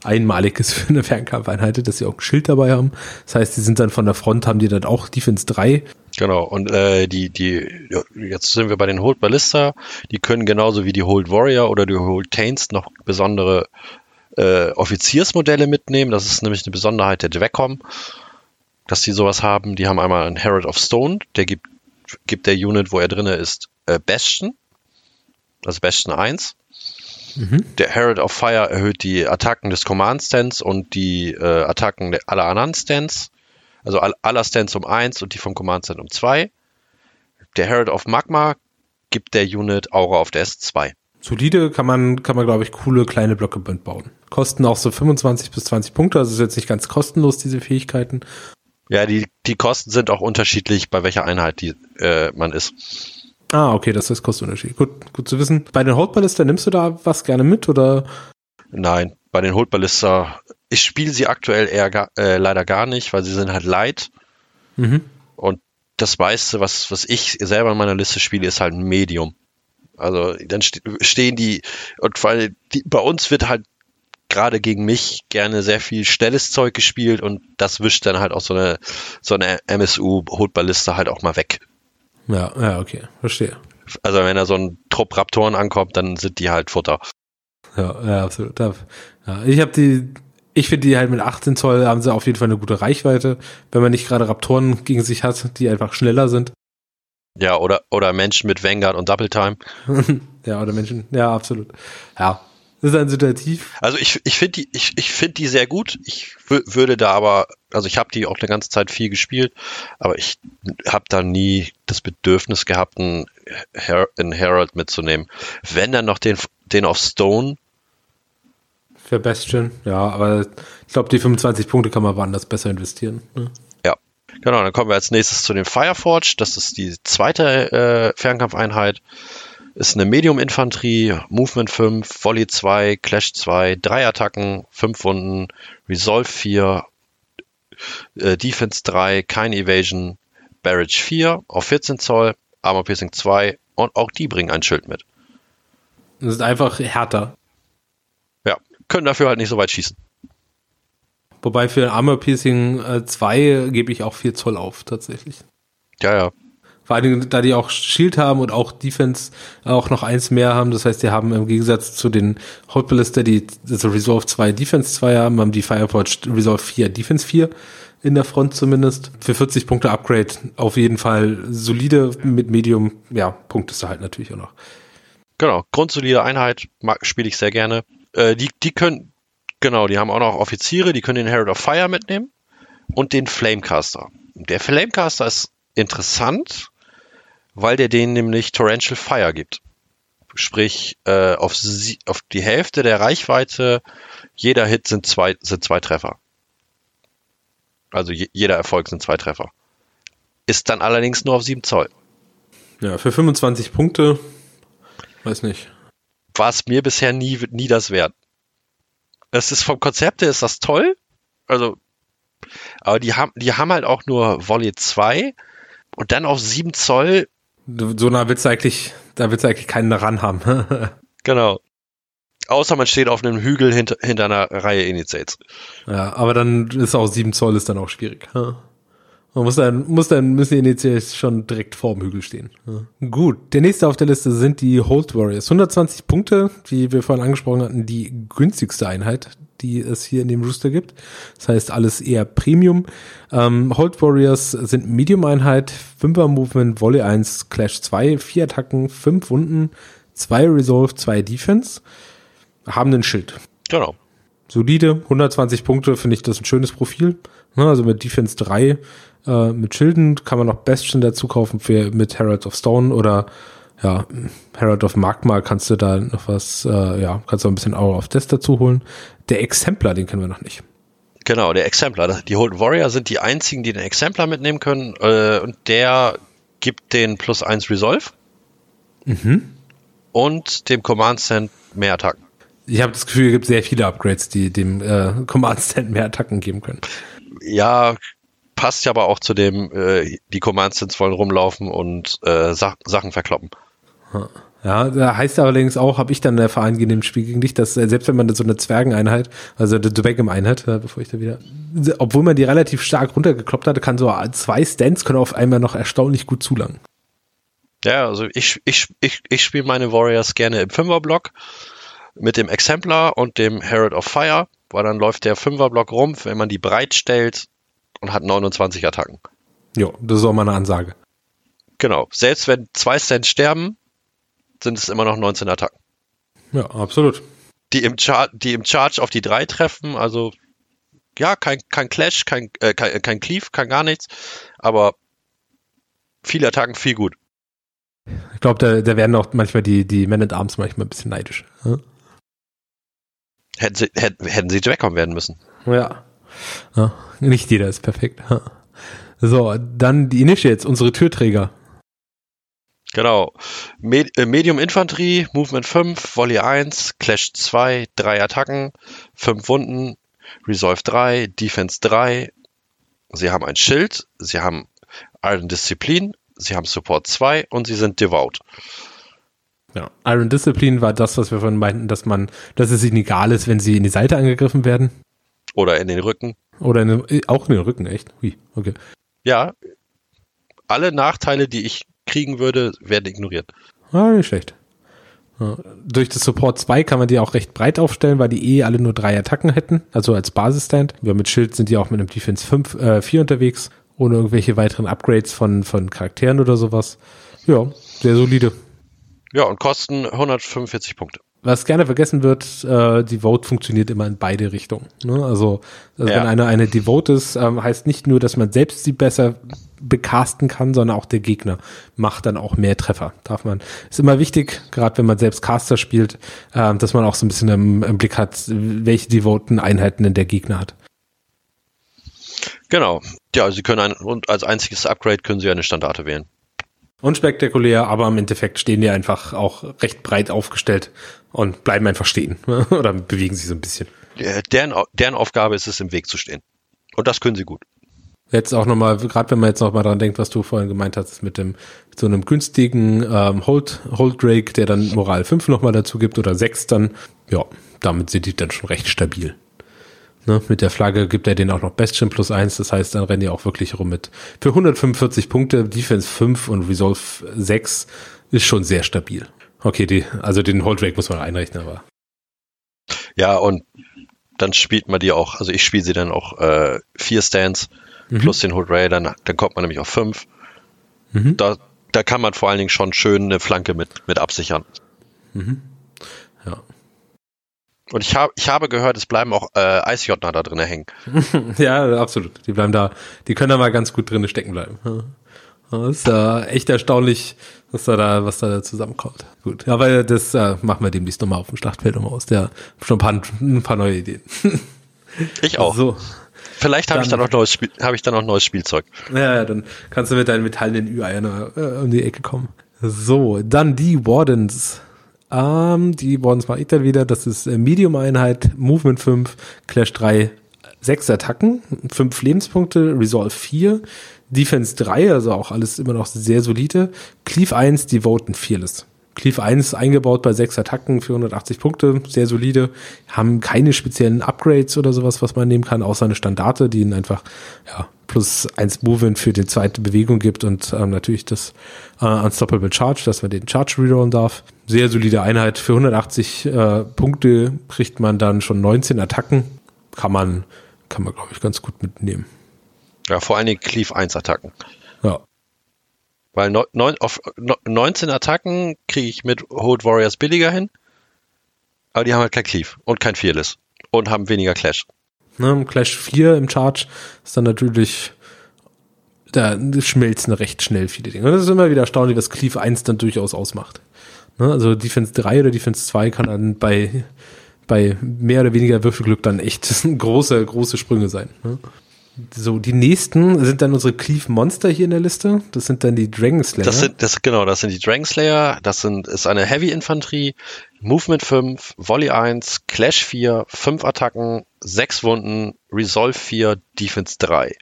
einmaliges für eine Fernkampfeinheit, dass sie auch ein Schild dabei haben. Das heißt, die sind dann von der Front, haben die dann auch Defense 3. Genau, und äh, die, die, jetzt sind wir bei den Hold Ballista, die können genauso wie die Hold Warrior oder die Hold Taints noch besondere äh, Offiziersmodelle mitnehmen. Das ist nämlich eine Besonderheit der Dwecom, dass die sowas haben. Die haben einmal einen Herald of Stone, der gibt, gibt der Unit, wo er drin ist, äh, Bastion, also Bastion 1. Mhm. Der Herald of Fire erhöht die Attacken des Command Stands und die äh, Attacken aller anderen Stands. Also all, aller Stands um 1 und die vom Command Stand um 2. Der Herald of Magma gibt der Unit Aura of Death 2. Solide kann man, kann man, glaube ich, coole kleine Blöcke bauen. Kosten auch so 25 bis 20 Punkte, also ist jetzt nicht ganz kostenlos, diese Fähigkeiten. Ja, die, die Kosten sind auch unterschiedlich, bei welcher Einheit die, äh, man ist. Ah, okay, das ist Kostunterschied. Gut, gut zu wissen. Bei den Holdballista nimmst du da was gerne mit oder? Nein, bei den Holdballista, ich spiele sie aktuell eher gar, äh, leider gar nicht, weil sie sind halt light. Mhm. Und das meiste, was, was ich selber in meiner Liste spiele, ist halt ein Medium. Also dann stehen die, und weil die, bei uns wird halt gerade gegen mich gerne sehr viel schnelles Zeug gespielt und das wischt dann halt auch so eine, so eine MSU-Hotballiste halt auch mal weg. Ja, ja, okay, verstehe. Also wenn da so ein Trupp Raptoren ankommt, dann sind die halt Futter. Ja, ja absolut. Ja, ich habe die, ich finde die halt mit 18 Zoll haben sie auf jeden Fall eine gute Reichweite, wenn man nicht gerade Raptoren gegen sich hat, die einfach schneller sind. Ja, oder, oder Menschen mit Vanguard und Double Time. ja, oder Menschen, ja, absolut. Ja, das ist ein situativ. Also ich, ich finde die, ich, ich finde die sehr gut. Ich würde da aber, also ich habe die auch eine ganze Zeit viel gespielt, aber ich habe da nie das Bedürfnis gehabt, einen, Her einen Herald mitzunehmen. Wenn dann noch den, den auf Stone. Für Bastion, ja, aber ich glaube, die 25 Punkte kann man woanders besser investieren. Ne? Ja, genau. Dann kommen wir als nächstes zu dem Fireforge. Das ist die zweite äh, Fernkampfeinheit. Ist eine Medium-Infanterie, Movement 5, Volley 2, Clash 2, 3 Attacken, 5 Wunden, Resolve 4, äh, Defense 3, kein Evasion, Barrage 4 auf 14 Zoll, Armor Piercing 2 und auch die bringen ein Schild mit. Das ist einfach härter. Können dafür halt nicht so weit schießen. Wobei für Armor Piercing 2 äh, gebe ich auch 4 Zoll auf, tatsächlich. Ja, ja. Vor allem, da die auch Shield haben und auch Defense auch noch eins mehr haben. Das heißt, die haben im Gegensatz zu den Hot Ballista, die also Resolve 2 Defense 2 haben, haben die Fireforge Resolve 4 Defense 4 in der Front zumindest. Für 40 Punkte Upgrade auf jeden Fall solide mit Medium, ja, punktest du halt natürlich auch noch. Genau, grundsolide Einheit, spiele ich sehr gerne. Äh, die, die können, genau, die haben auch noch Offiziere, die können den Herald of Fire mitnehmen und den Flamecaster. Der Flamecaster ist interessant, weil der denen nämlich Torrential Fire gibt. Sprich, äh, auf, sie, auf die Hälfte der Reichweite jeder Hit sind zwei, sind zwei Treffer. Also je, jeder Erfolg sind zwei Treffer. Ist dann allerdings nur auf 7 Zoll. Ja, für 25 Punkte, weiß nicht. War es mir bisher nie, nie das wert. Es ist vom Konzept her ist das toll. Also, aber die haben, die haben halt auch nur Volley 2 und dann auf 7 Zoll so nah willst du eigentlich, da willst du eigentlich keinen ran haben. genau. Außer man steht auf einem Hügel hinter, hinter einer Reihe Initiates. Ja, aber dann ist auch 7 Zoll ist dann auch schwierig. Man muss dann, muss dann, müssen die Initiates schon direkt vor dem Hügel stehen. Gut, der nächste auf der Liste sind die Hold Warriors. 120 Punkte, wie wir vorhin angesprochen hatten, die günstigste Einheit die es hier in dem Rooster gibt. Das heißt, alles eher Premium. Ähm, Hold Warriors sind Medium-Einheit, 5er Movement, Volley 1, Clash 2, 4 Attacken, 5 Wunden, 2 Resolve, 2 Defense, haben einen Schild. Genau. Solide, 120 Punkte, finde ich das ein schönes Profil. Also mit Defense 3, äh, mit Schilden kann man noch Bastion dazu kaufen für, mit Herald of Stone oder ja, Herald of Magma kannst du da noch was, äh, ja, kannst du ein bisschen Hour of Death dazu holen. Der Exemplar, den kennen wir noch nicht. Genau, der Exemplar. Die Hold Warrior sind die einzigen, die den Exemplar mitnehmen können. Äh, und der gibt den plus 1 Resolve. Mhm. Und dem Command Stand mehr Attacken. Ich habe das Gefühl, es gibt sehr viele Upgrades, die dem äh, Command Stand mehr Attacken geben können. Ja, passt ja aber auch zu dem, äh, die Command Stands wollen rumlaufen und äh, Sach Sachen verkloppen. Ja, da heißt allerdings auch, habe ich dann der Verein in dem Spiel gegen dich, dass äh, selbst wenn man so eine Zwergeneinheit, also eine Dubeckum-Einheit, bevor ich da wieder, obwohl man die relativ stark runtergekloppt hatte, kann so zwei Stands können auf einmal noch erstaunlich gut zulangen. Ja, also ich, ich, ich, ich spiele meine Warriors gerne im Fünferblock mit dem Exemplar und dem Herald of Fire, weil dann läuft der Fünferblock rum, wenn man die breit stellt und hat 29 Attacken. Ja, das ist auch mal eine Ansage. Genau. Selbst wenn zwei Stands sterben, sind es immer noch 19 Attacken. Ja, absolut. Die im, Char die im Charge auf die drei treffen, also ja, kein, kein Clash, kein, äh, kein, kein Cleave, kein gar nichts, aber viele Attacken, viel gut. Ich glaube, da, da werden auch manchmal die, die Men at Arms manchmal ein bisschen neidisch. Hm? Hätten sie, hätten, hätten sie wegkommen werden müssen. Ja. Ja. Nicht jeder ist perfekt. So, dann die Initiates, unsere Türträger. Genau. Med äh, Medium Infanterie, Movement 5, Volley 1, Clash 2, 3 Attacken, 5 Wunden, Resolve 3, Defense 3. Sie haben ein Schild, sie haben Iron Disziplin, sie haben Support 2 und sie sind Devout. Ja. Iron Discipline war das, was wir vorhin meinten, dass man, dass es ihnen egal ist, wenn sie in die Seite angegriffen werden. Oder in den Rücken. Oder in den, auch in den Rücken, echt? Hui, okay. Ja. Alle Nachteile, die ich kriegen würde, werden ignoriert. Ah, nicht schlecht. Ja. Durch das Support 2 kann man die auch recht breit aufstellen, weil die eh alle nur drei Attacken hätten, also als Basisstand. Ja, mit Schild sind die auch mit einem Defense 5, äh, 4 unterwegs, ohne irgendwelche weiteren Upgrades von, von Charakteren oder sowas. Ja, sehr solide. Ja, und kosten 145 Punkte. Was gerne vergessen wird, äh, die Vote funktioniert immer in beide Richtungen. Ne? Also, also ja. wenn einer eine Devote ist, ähm, heißt nicht nur, dass man selbst sie besser bekasten kann, sondern auch der Gegner macht dann auch mehr Treffer. Darf man. Ist immer wichtig, gerade wenn man selbst Caster spielt, äh, dass man auch so ein bisschen im, im Blick hat, welche devoten Einheiten denn der Gegner hat. Genau. Ja, Sie können ein, und als einziges Upgrade können Sie eine Standarte wählen. Unspektakulär, aber im Endeffekt stehen die einfach auch recht breit aufgestellt und bleiben einfach stehen oder bewegen sich so ein bisschen. Deren, deren Aufgabe ist es, im Weg zu stehen. Und das können sie gut. Jetzt auch nochmal, gerade wenn man jetzt nochmal dran denkt, was du vorhin gemeint hast, mit dem, so einem günstigen ähm, Hold, Hold Drake, der dann Moral 5 nochmal dazu gibt oder 6 dann, ja, damit sind die dann schon recht stabil. Ne, mit der Flagge gibt er den auch noch Bestien plus eins, das heißt, dann rennen die auch wirklich rum mit. Für 145 Punkte, Defense 5 und Resolve 6 ist schon sehr stabil. Okay, die, also den Hold Rate muss man einrechnen, aber. Ja, und dann spielt man die auch, also ich spiele sie dann auch äh, vier Stands mhm. plus den Hold Ray, dann, dann kommt man nämlich auf fünf. Mhm. Da, da kann man vor allen Dingen schon schön eine Flanke mit, mit absichern. Mhm. Ja. Und ich habe ich habe gehört, es bleiben auch äh, Eisjotner da drin hängen. ja, absolut. Die bleiben da, die können da mal ganz gut drin stecken bleiben. Das ist ja echt erstaunlich, was da, da, was da zusammenkommt. Gut. Aber das äh, machen wir demnächst nochmal auf dem Schlachtfeld um aus. Der schon ein paar, ein paar neue Ideen. Ich auch. So. Vielleicht habe ich dann noch neues Spiel, habe ich dann noch neues Spielzeug. Ja, ja, dann kannst du mit deinen metallenen Ü-Eiern äh, um die Ecke kommen. So, dann die Wardens. Ähm, die mache ich dann wieder. Das ist äh, Medium-Einheit, Movement 5, Clash 3, 6 Attacken, 5 Lebenspunkte, Resolve 4, Defense 3, also auch alles immer noch sehr solide. Cleave 1, Devoten Fearless. Cleave 1 eingebaut bei 6 Attacken, 480 Punkte, sehr solide. Haben keine speziellen Upgrades oder sowas, was man nehmen kann, außer eine Standarte, die ihnen einfach ja, plus 1 Movement für die zweite Bewegung gibt und ähm, natürlich das äh, Unstoppable Charge, dass man den Charge rerollen darf. Sehr solide Einheit. Für 180 äh, Punkte kriegt man dann schon 19 Attacken. Kann man, kann man, glaube ich, ganz gut mitnehmen. Ja, vor allen Dingen Cleave 1 Attacken. Weil neun, auf 19 Attacken kriege ich mit Hold Warriors billiger hin. Aber die haben halt kein Cleave und kein Fearless. Und haben weniger Clash. Ne, Clash 4 im Charge ist dann natürlich, da schmelzen recht schnell viele Dinge. Und das ist immer wieder erstaunlich, was Cleave 1 dann durchaus ausmacht. Ne, also Defense 3 oder Defense 2 kann dann bei, bei mehr oder weniger Würfelglück dann echt große, große Sprünge sein. Ne? So, die nächsten sind dann unsere Cleave Monster hier in der Liste. Das sind dann die Dragon Slayer. Das sind, das, genau, das sind die Dragon Slayer. Das sind, ist eine Heavy Infanterie, Movement 5, Volley 1, Clash 4, 5 Attacken, 6 Wunden, Resolve 4, Defense 3.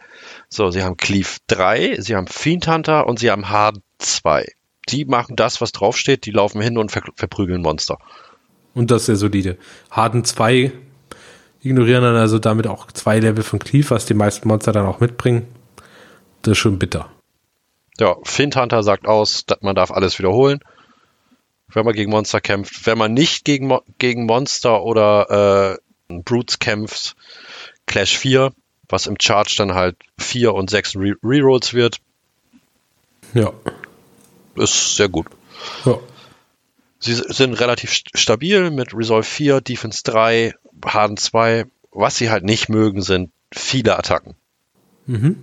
So, sie haben Cleave 3, sie haben Fiend Hunter und sie haben Hard 2. Die machen das, was draufsteht, die laufen hin und ver verprügeln Monster. Und das ist sehr solide. Harden 2 ignorieren dann also damit auch zwei Level von Cleave, was die meisten Monster dann auch mitbringen. Das ist schon bitter. Ja, Fint Hunter sagt aus, man darf alles wiederholen, wenn man gegen Monster kämpft. Wenn man nicht gegen, gegen Monster oder äh, Brutes kämpft, Clash 4, was im Charge dann halt 4 und 6 Re Rerolls wird. Ja. Ist sehr gut. Ja. Sie sind relativ stabil mit Resolve 4, Defense 3, Harden 2. Was sie halt nicht mögen, sind viele Attacken. Mhm.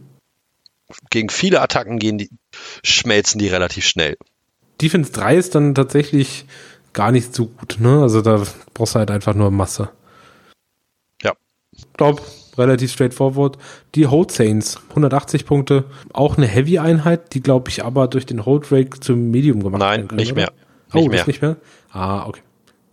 Gegen viele Attacken gehen die, schmelzen die relativ schnell. Defense 3 ist dann tatsächlich gar nicht so gut, ne? Also da brauchst du halt einfach nur Masse. Ja. Ich glaube, relativ straightforward. Die Hold Saints, 180 Punkte. Auch eine Heavy-Einheit, die glaube ich aber durch den Hold Rate zum Medium gemacht Nein, kann, nicht oder? mehr. Nicht oh, mehr. nicht mehr? Ah, okay.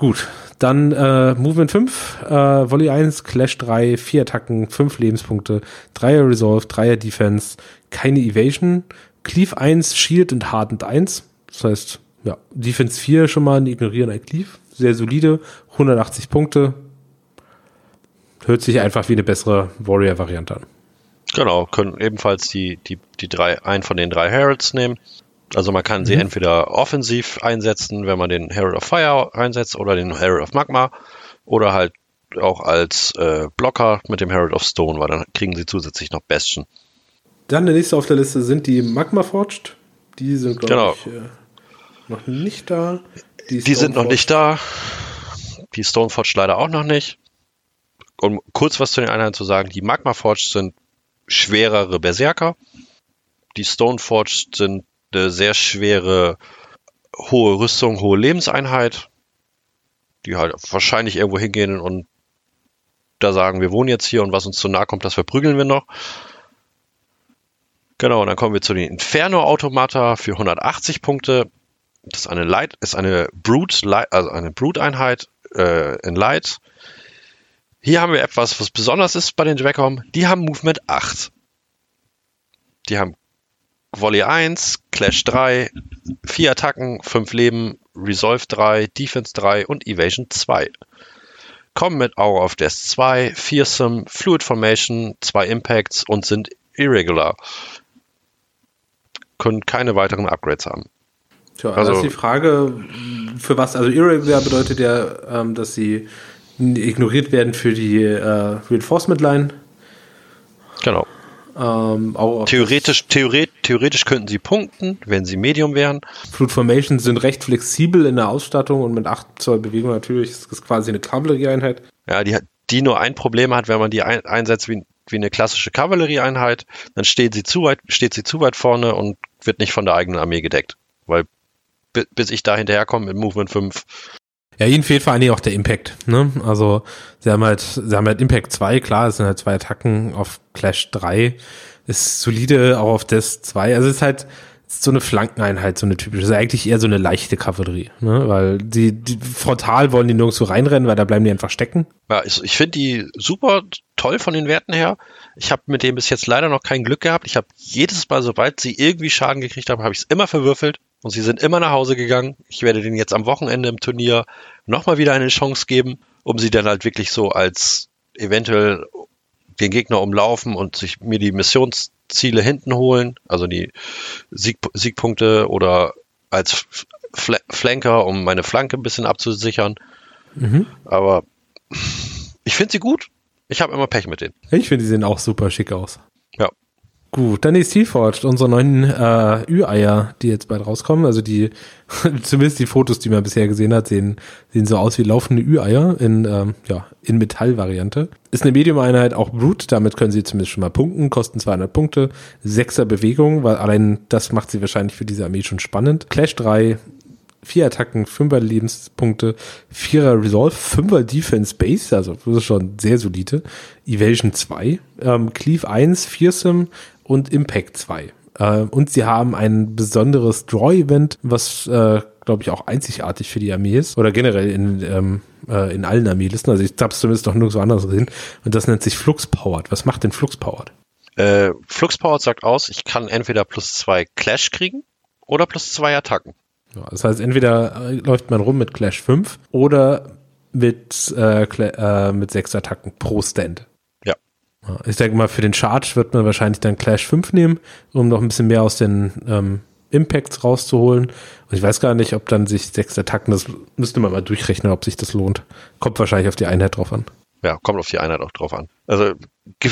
Gut, dann äh, Movement 5, äh, Volley 1, Clash 3, 4 Attacken, 5 Lebenspunkte, 3er Resolve, 3er Defense, keine Evasion, Cleave 1, Shield und Hardened 1. Das heißt, ja, Defense 4 schon mal Ignorieren ein Cleave. Sehr solide, 180 Punkte. Hört sich einfach wie eine bessere Warrior-Variante an. Genau, können ebenfalls die, die, die drei, einen von den drei Heralds nehmen. Also man kann sie mhm. entweder offensiv einsetzen, wenn man den Herald of Fire einsetzt, oder den Herald of Magma, oder halt auch als äh, Blocker mit dem Herald of Stone, weil dann kriegen sie zusätzlich noch Bastion. Dann der nächste auf der Liste sind die Magma Forged. Die sind, glaube genau. ich, äh, noch nicht da. Die, die sind noch nicht da. Die Stoneforged leider auch noch nicht. Um kurz was zu den Einheiten zu sagen, die Magma Forged sind schwerere Berserker. Die Stoneforged sind eine sehr schwere, hohe Rüstung, hohe Lebenseinheit, die halt wahrscheinlich irgendwo hingehen und da sagen, wir wohnen jetzt hier und was uns zu nahe kommt, das verprügeln wir noch. Genau, und dann kommen wir zu den Inferno-Automata für 180 Punkte. Das ist eine Light, ist eine Brute, also eine Brute-Einheit äh, in Light. Hier haben wir etwas, was besonders ist bei den Dracom. Die haben Movement 8. Die haben Volley 1, Clash 3, 4 Attacken, 5 Leben, Resolve 3, Defense 3 und Evasion 2. Kommen mit Hour of Death 2, Fearsome, Fluid Formation, 2 Impacts und sind irregular. Können keine weiteren Upgrades haben. Tja, also, das ist die Frage, für was, also irregular bedeutet ja, ähm, dass sie ignoriert werden für die äh, Reinforcement Line. Genau. Ähm, theoretisch, theoret, theoretisch könnten sie punkten, wenn sie Medium wären. Fluid Formations sind recht flexibel in der Ausstattung und mit 8 Zoll Bewegung natürlich ist das quasi eine Kavallerieeinheit. Ja, die, die nur ein Problem hat, wenn man die ein, einsetzt wie, wie eine klassische Kavallerieeinheit, dann steht sie, zu weit, steht sie zu weit vorne und wird nicht von der eigenen Armee gedeckt. Weil bis ich da hinterherkomme mit Movement 5, ja, ihnen fehlt vor allen Dingen auch der Impact. Ne? Also sie haben halt, sie haben halt Impact 2, klar, es sind halt zwei Attacken auf Clash 3, ist solide auch auf Death 2. Also es ist halt so eine Flankeneinheit, so eine typische. Ist eigentlich eher so eine leichte Kavallerie, ne? Weil die, die frontal wollen die nirgendwo reinrennen, weil da bleiben die einfach stecken. Ja, ich, ich finde die super toll von den Werten her. Ich habe mit dem bis jetzt leider noch kein Glück gehabt. Ich habe jedes Mal, sobald sie irgendwie Schaden gekriegt haben, habe ich es immer verwürfelt. Und sie sind immer nach Hause gegangen. Ich werde denen jetzt am Wochenende im Turnier nochmal wieder eine Chance geben, um sie dann halt wirklich so als eventuell den Gegner umlaufen und sich mir die Missionsziele hinten holen, also die Sieg, Siegpunkte oder als Fl Flanker, um meine Flanke ein bisschen abzusichern. Mhm. Aber ich finde sie gut. Ich habe immer Pech mit denen. Ich finde, die sehen auch super schick aus. Gut, dann die Steelforged, unsere neuen äh, Ü-Eier, die jetzt bald rauskommen. Also die, zumindest die Fotos, die man bisher gesehen hat, sehen, sehen so aus wie laufende Ü-Eier in, ähm, ja, in Metallvariante. Ist eine Medium-Einheit, auch Brute, damit können sie zumindest schon mal punkten, kosten 200 Punkte, Sechser Bewegung, weil allein das macht sie wahrscheinlich für diese Armee schon spannend. Clash 3, vier Attacken, fünfer Lebenspunkte, vierer Resolve, fünfer Defense Base, also das ist schon sehr solide. Evasion 2, ähm, Cleave 1, Fearsome und Impact 2. Äh, und sie haben ein besonderes Draw-Event, was, äh, glaube ich, auch einzigartig für die Armee ist. Oder generell in, ähm, äh, in allen Armeelisten. Also ich habe es zumindest noch nirgendwo anders gesehen. Und das nennt sich Flux Powered. Was macht denn Flux Powered? Äh, Flux Powered sagt aus, ich kann entweder plus zwei Clash kriegen oder plus zwei Attacken. Ja, das heißt, entweder äh, läuft man rum mit Clash 5 oder mit, äh, äh, mit sechs Attacken pro Stand. Ja. Ich denke mal, für den Charge wird man wahrscheinlich dann Clash 5 nehmen, um noch ein bisschen mehr aus den ähm, Impacts rauszuholen. Und ich weiß gar nicht, ob dann sich sechs Attacken, das müsste man mal durchrechnen, ob sich das lohnt. Kommt wahrscheinlich auf die Einheit drauf an. Ja, kommt auf die Einheit auch drauf an. Also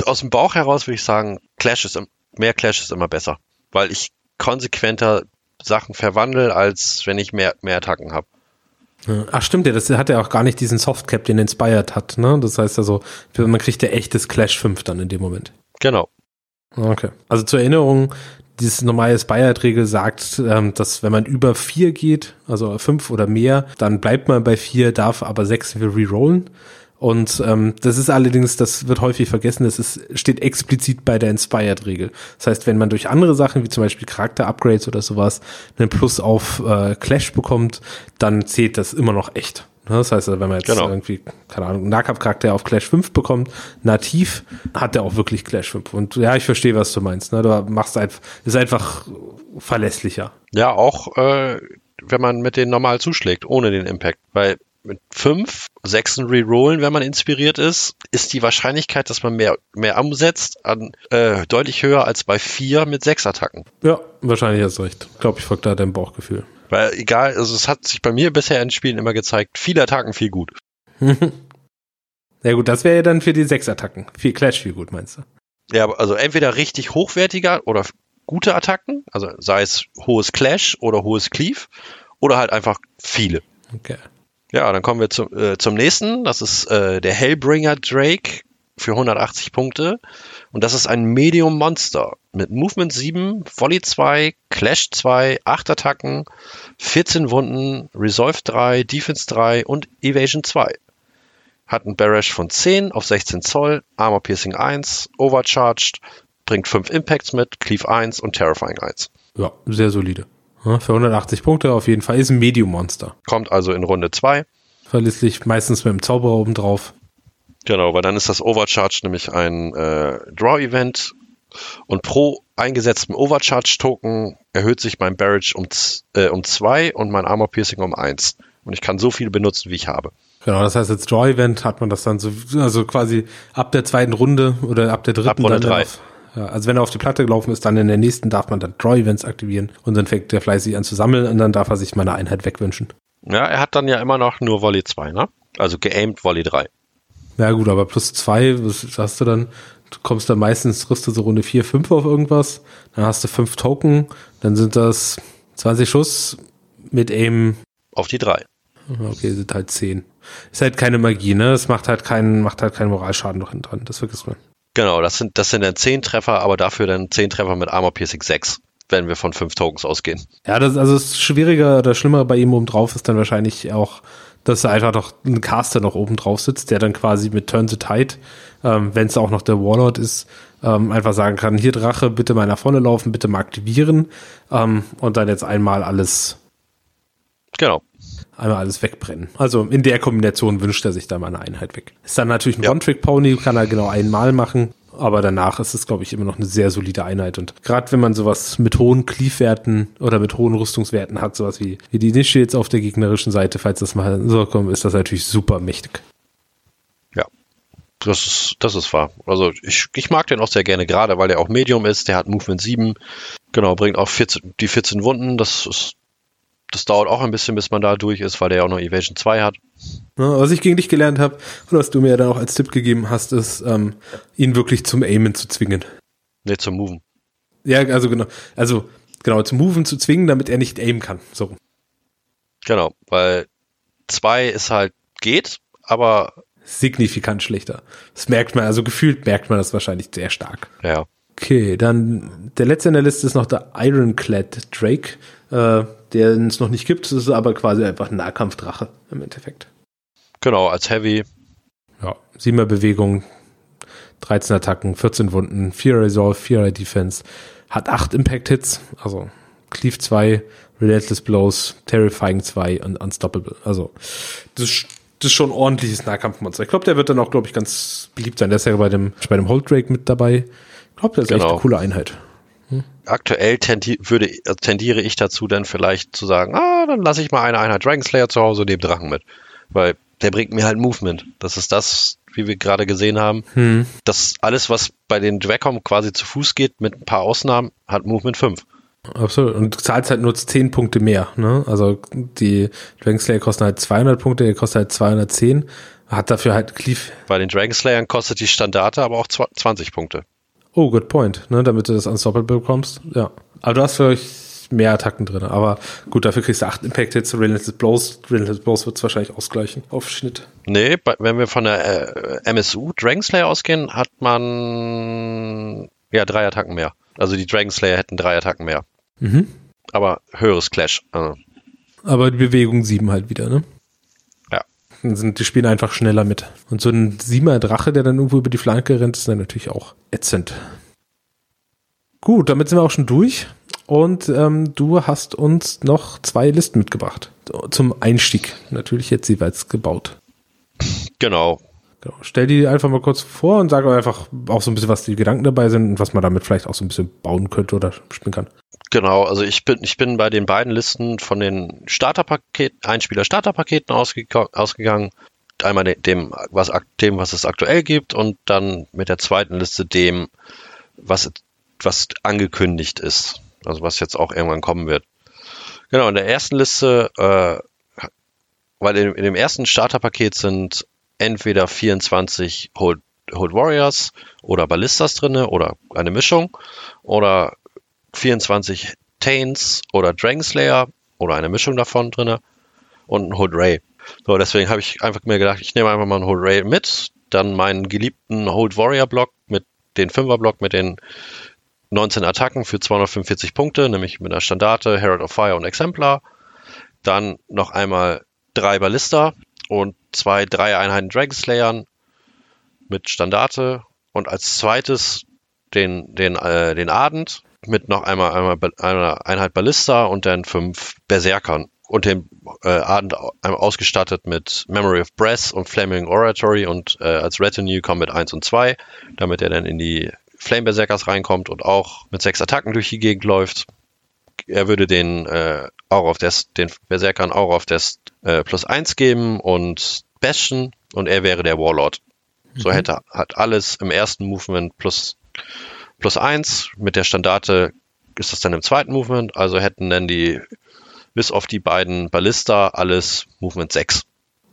aus dem Bauch heraus würde ich sagen, Clash ist mehr Clash ist immer besser, weil ich konsequenter Sachen verwandle, als wenn ich mehr, mehr Attacken habe. Ach stimmt ja, das hat ja auch gar nicht diesen Softcap, den Inspired hat, ne? Das heißt also, man kriegt ja echtes Clash 5 dann in dem Moment. Genau. Okay. Also zur Erinnerung, dieses normale Inspired-Regel sagt, ähm, dass wenn man über 4 geht, also 5 oder mehr, dann bleibt man bei 4, darf aber 6 rerollen. Und ähm, das ist allerdings, das wird häufig vergessen, das ist, steht explizit bei der Inspired-Regel. Das heißt, wenn man durch andere Sachen, wie zum Beispiel Charakter-Upgrades oder sowas, einen Plus auf äh, Clash bekommt, dann zählt das immer noch echt. Ne, das heißt, wenn man jetzt genau. irgendwie, keine Ahnung, einen Nahkampfcharakter auf Clash 5 bekommt, nativ, hat der auch wirklich Clash 5. Und ja, ich verstehe, was du meinst. Ne? Du machst einfach, ist einfach verlässlicher. Ja, auch äh, wenn man mit denen normal zuschlägt, ohne den Impact. Weil mit fünf, sechsen Rerollen, wenn man inspiriert ist, ist die Wahrscheinlichkeit, dass man mehr, mehr umsetzt, an, äh, deutlich höher als bei vier mit sechs Attacken. Ja, wahrscheinlich hast du recht. Ich glaube, ich folge da deinem Bauchgefühl. Weil egal, also es hat sich bei mir bisher in Spielen immer gezeigt, viele Attacken viel gut. ja gut, das wäre ja dann für die sechs Attacken. Viel Clash viel gut, meinst du? Ja, also entweder richtig hochwertiger oder gute Attacken, also sei es hohes Clash oder hohes Cleave, oder halt einfach viele. Okay. Ja, dann kommen wir zum, äh, zum nächsten. Das ist äh, der Hellbringer Drake für 180 Punkte. Und das ist ein Medium Monster mit Movement 7, Volley 2, Clash 2, 8 Attacken, 14 Wunden, Resolve 3, Defense 3 und Evasion 2. Hat einen Barash von 10 auf 16 Zoll, Armor Piercing 1, Overcharged, bringt 5 Impacts mit, Cleave 1 und Terrifying 1. Ja, sehr solide. Für 180 Punkte auf jeden Fall. Ist ein Medium-Monster. Kommt also in Runde 2. Verlässlich meistens mit dem Zauberer oben drauf. Genau, weil dann ist das Overcharge nämlich ein äh, Draw-Event und pro eingesetzten Overcharge-Token erhöht sich mein Barrage um 2 äh, um zwei und mein Armor Piercing um 1. Und ich kann so viel benutzen, wie ich habe. Genau, das heißt, als Draw-Event hat man das dann so, also quasi ab der zweiten Runde oder ab der dritten. Ab Runde 3. Ja, also wenn er auf die Platte gelaufen ist, dann in der nächsten darf man dann Draw-Events aktivieren und dann fängt der fleißig an zu sammeln und dann darf er sich meine Einheit wegwünschen. Ja, er hat dann ja immer noch nur Volley 2, ne? Also geaimed Volley 3. Ja gut, aber plus 2, was hast du dann? Du kommst dann meistens, kriegst du so Runde 4, 5 auf irgendwas, dann hast du 5 Token, dann sind das 20 Schuss mit Aim. Auf die 3. Okay, sind halt 10. Ist halt keine Magie, ne? Es macht halt keinen, macht halt keinen Moralschaden noch hinten dran, das vergisst man. Genau, das sind, das sind dann 10 Treffer, aber dafür dann 10 Treffer mit Armor Piercing 6, wenn wir von 5 Tokens ausgehen. Ja, das, also das Schwierige oder Schlimmere bei ihm oben drauf ist dann wahrscheinlich auch, dass da einfach noch ein Caster noch oben drauf sitzt, der dann quasi mit Turn the Tide, ähm, wenn es auch noch der Warlord ist, ähm, einfach sagen kann, hier Drache, bitte mal nach vorne laufen, bitte mal aktivieren ähm, und dann jetzt einmal alles Genau einmal alles wegbrennen. Also in der Kombination wünscht er sich da mal eine Einheit weg. Ist dann natürlich ein ja. One-Trick-Pony, kann er genau einmal machen, aber danach ist es, glaube ich, immer noch eine sehr solide Einheit. Und gerade wenn man sowas mit hohen Cleave-Werten oder mit hohen Rüstungswerten hat, sowas wie, wie die Initiates auf der gegnerischen Seite, falls das mal so kommt, ist das natürlich super mächtig. Ja, das ist, das ist wahr. Also ich, ich mag den auch sehr gerne, gerade weil der auch Medium ist, der hat Movement 7, genau, bringt auch 14, die 14 Wunden, das ist das dauert auch ein bisschen, bis man da durch ist, weil der ja auch noch Evasion 2 hat. Ja, was ich gegen dich gelernt habe und was du mir dann auch als Tipp gegeben hast, ist, ähm, ihn wirklich zum Aimen zu zwingen. Ne, zum Moven. Ja, also genau. Also genau, zum Moven zu zwingen, damit er nicht aimen kann. So. Genau, weil 2 ist halt geht, aber signifikant schlechter. Das merkt man, also gefühlt merkt man das wahrscheinlich sehr stark. Ja. Okay, dann der letzte in der Liste ist noch der Ironclad Drake. Äh, den es noch nicht gibt. Das ist aber quasi einfach ein Nahkampfdrache im Endeffekt. Genau, als Heavy. Ja, siebenmal Bewegung, 13 Attacken, 14 Wunden, 4 Resolve, 4 Defense, hat 8 Impact-Hits, also Cleave 2, Relentless Blows, Terrifying 2 und Unstoppable. Also, das, das ist schon ein ordentliches Nahkampfmonster. Ich glaube, der wird dann auch, glaube ich, ganz beliebt sein. Der ist ja bei dem, bei dem Holdrake mit dabei. Ich glaube, der ist genau. echt eine coole Einheit aktuell tendi würde, äh, tendiere ich dazu, dann vielleicht zu sagen, ah, dann lasse ich mal eine Einheit Dragon Slayer zu Hause und nehme Drachen mit. Weil der bringt mir halt Movement. Das ist das, wie wir gerade gesehen haben. Hm. Das alles, was bei den Dracom quasi zu Fuß geht, mit ein paar Ausnahmen, hat Movement 5. Absolut. Und du zahlst halt nur 10 Punkte mehr. Ne? Also die Dragon Slayer kosten halt 200 Punkte, der kostet halt 210. Hat dafür halt Cleave. Bei den Dragon Slayern kostet die Standarte aber auch 20 Punkte. Oh, good point, ne, damit du das Unstoppable bekommst. Ja. Aber du hast vielleicht mehr Attacken drin. Aber gut, dafür kriegst du 8 Impact Hits, Relentless Blows. Relentless Blows wird es wahrscheinlich ausgleichen auf Schnitt. Nee, wenn wir von der äh, MSU Dragon Slayer ausgehen, hat man ja drei Attacken mehr. Also die Dragon Slayer hätten drei Attacken mehr. Mhm. Aber höheres Clash. Also. Aber die Bewegung 7 halt wieder, ne? Sind die Spieler einfach schneller mit. Und so ein Siemer Drache, der dann irgendwo über die Flanke rennt, ist dann natürlich auch ätzend. Gut, damit sind wir auch schon durch. Und ähm, du hast uns noch zwei Listen mitgebracht. Zum Einstieg. Natürlich jetzt jeweils gebaut. Genau. Genau. Stell die einfach mal kurz vor und sag einfach auch so ein bisschen, was die Gedanken dabei sind und was man damit vielleicht auch so ein bisschen bauen könnte oder spielen kann. Genau, also ich bin, ich bin bei den beiden Listen von den Starterpaket, Einspieler-Starterpaketen ausge, ausgegangen. Einmal dem was, dem, was es aktuell gibt und dann mit der zweiten Liste dem, was, was angekündigt ist. Also was jetzt auch irgendwann kommen wird. Genau, in der ersten Liste, äh, weil in, in dem ersten Starterpaket sind entweder 24 Hold, Hold Warriors oder Ballistas drinne oder eine Mischung oder 24 Taints oder Dragon Slayer oder eine Mischung davon drinne und ein Hold Ray. So, deswegen habe ich einfach mir gedacht, ich nehme einfach mal einen Hold Ray mit, dann meinen geliebten Hold Warrior Block mit den 5er Block mit den 19 Attacken für 245 Punkte, nämlich mit einer Standarte, Herald of Fire und Exemplar. Dann noch einmal drei Ballista und zwei drei Einheiten Dragon Slayern mit Standarte und als zweites den, den, äh, den Ardent mit noch einmal, einmal einer Einheit Ballista und dann fünf Berserkern und dem äh, Ardent ausgestattet mit Memory of Breath und Flaming Oratory und äh, als Retinue kommen mit 1 und 2, damit er dann in die Flame Berserkers reinkommt und auch mit sechs Attacken durch die Gegend läuft. Er würde den äh, Aura of Death, den Berserkern Aura of Death äh, plus 1 geben und Bastion und er wäre der Warlord. Mhm. So hätte hat alles im ersten Movement plus plus 1. Mit der Standarte ist das dann im zweiten Movement, also hätten dann die bis auf die beiden Ballista alles Movement 6.